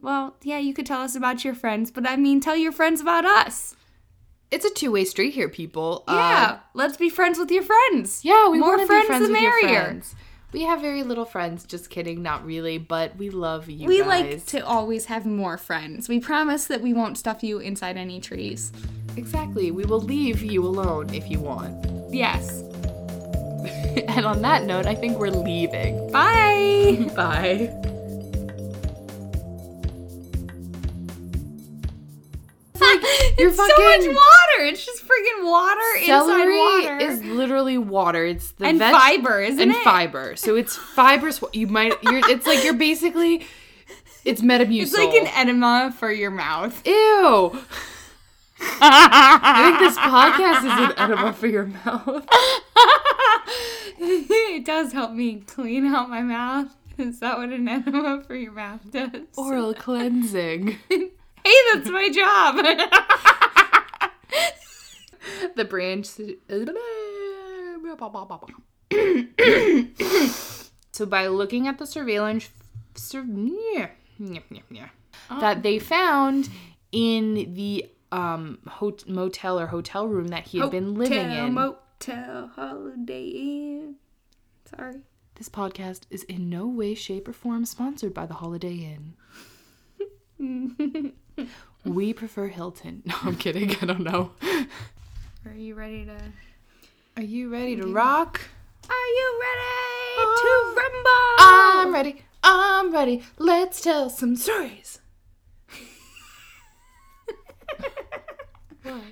well, yeah, you could tell us about your friends, but I mean, tell your friends about us. It's a two way street here, people. Yeah, Um, let's be friends with your friends. Yeah, we More want to friends be friends the with your merrier. We have very little friends. Just kidding, not really, but we love you We guys. like to always have more friends. We promise that we won't stuff you inside any trees. exactly. We will leave you alone if you want. Yes. and on that note, I think we're leaving. Bye. Bye. You're it's so much water. It's just freaking water Celery inside water. is literally water. It's the and veg- fiber, isn't and it? fiber. So it's fibrous. You might. You're. It's like you're basically. It's Metamucil. It's like an enema for your mouth. Ew. I think this podcast is an enema for your mouth. it does help me clean out my mouth. Is that what an enema for your mouth does? Oral cleansing. Hey, that's my job. The branch. so by looking at the surveillance sur- yeah, that they found in the um hot- motel or hotel room that he had been living Hotel, in. Motel, Holiday Inn. Sorry. this podcast is in no way, shape, or form sponsored by the Holiday Inn. we prefer Hilton. No, I'm kidding. I don't know. Are you ready to? Are you ready to rock? Are you ready Oh. to rumble? I'm ready. I'm ready. Let's tell some stories. what?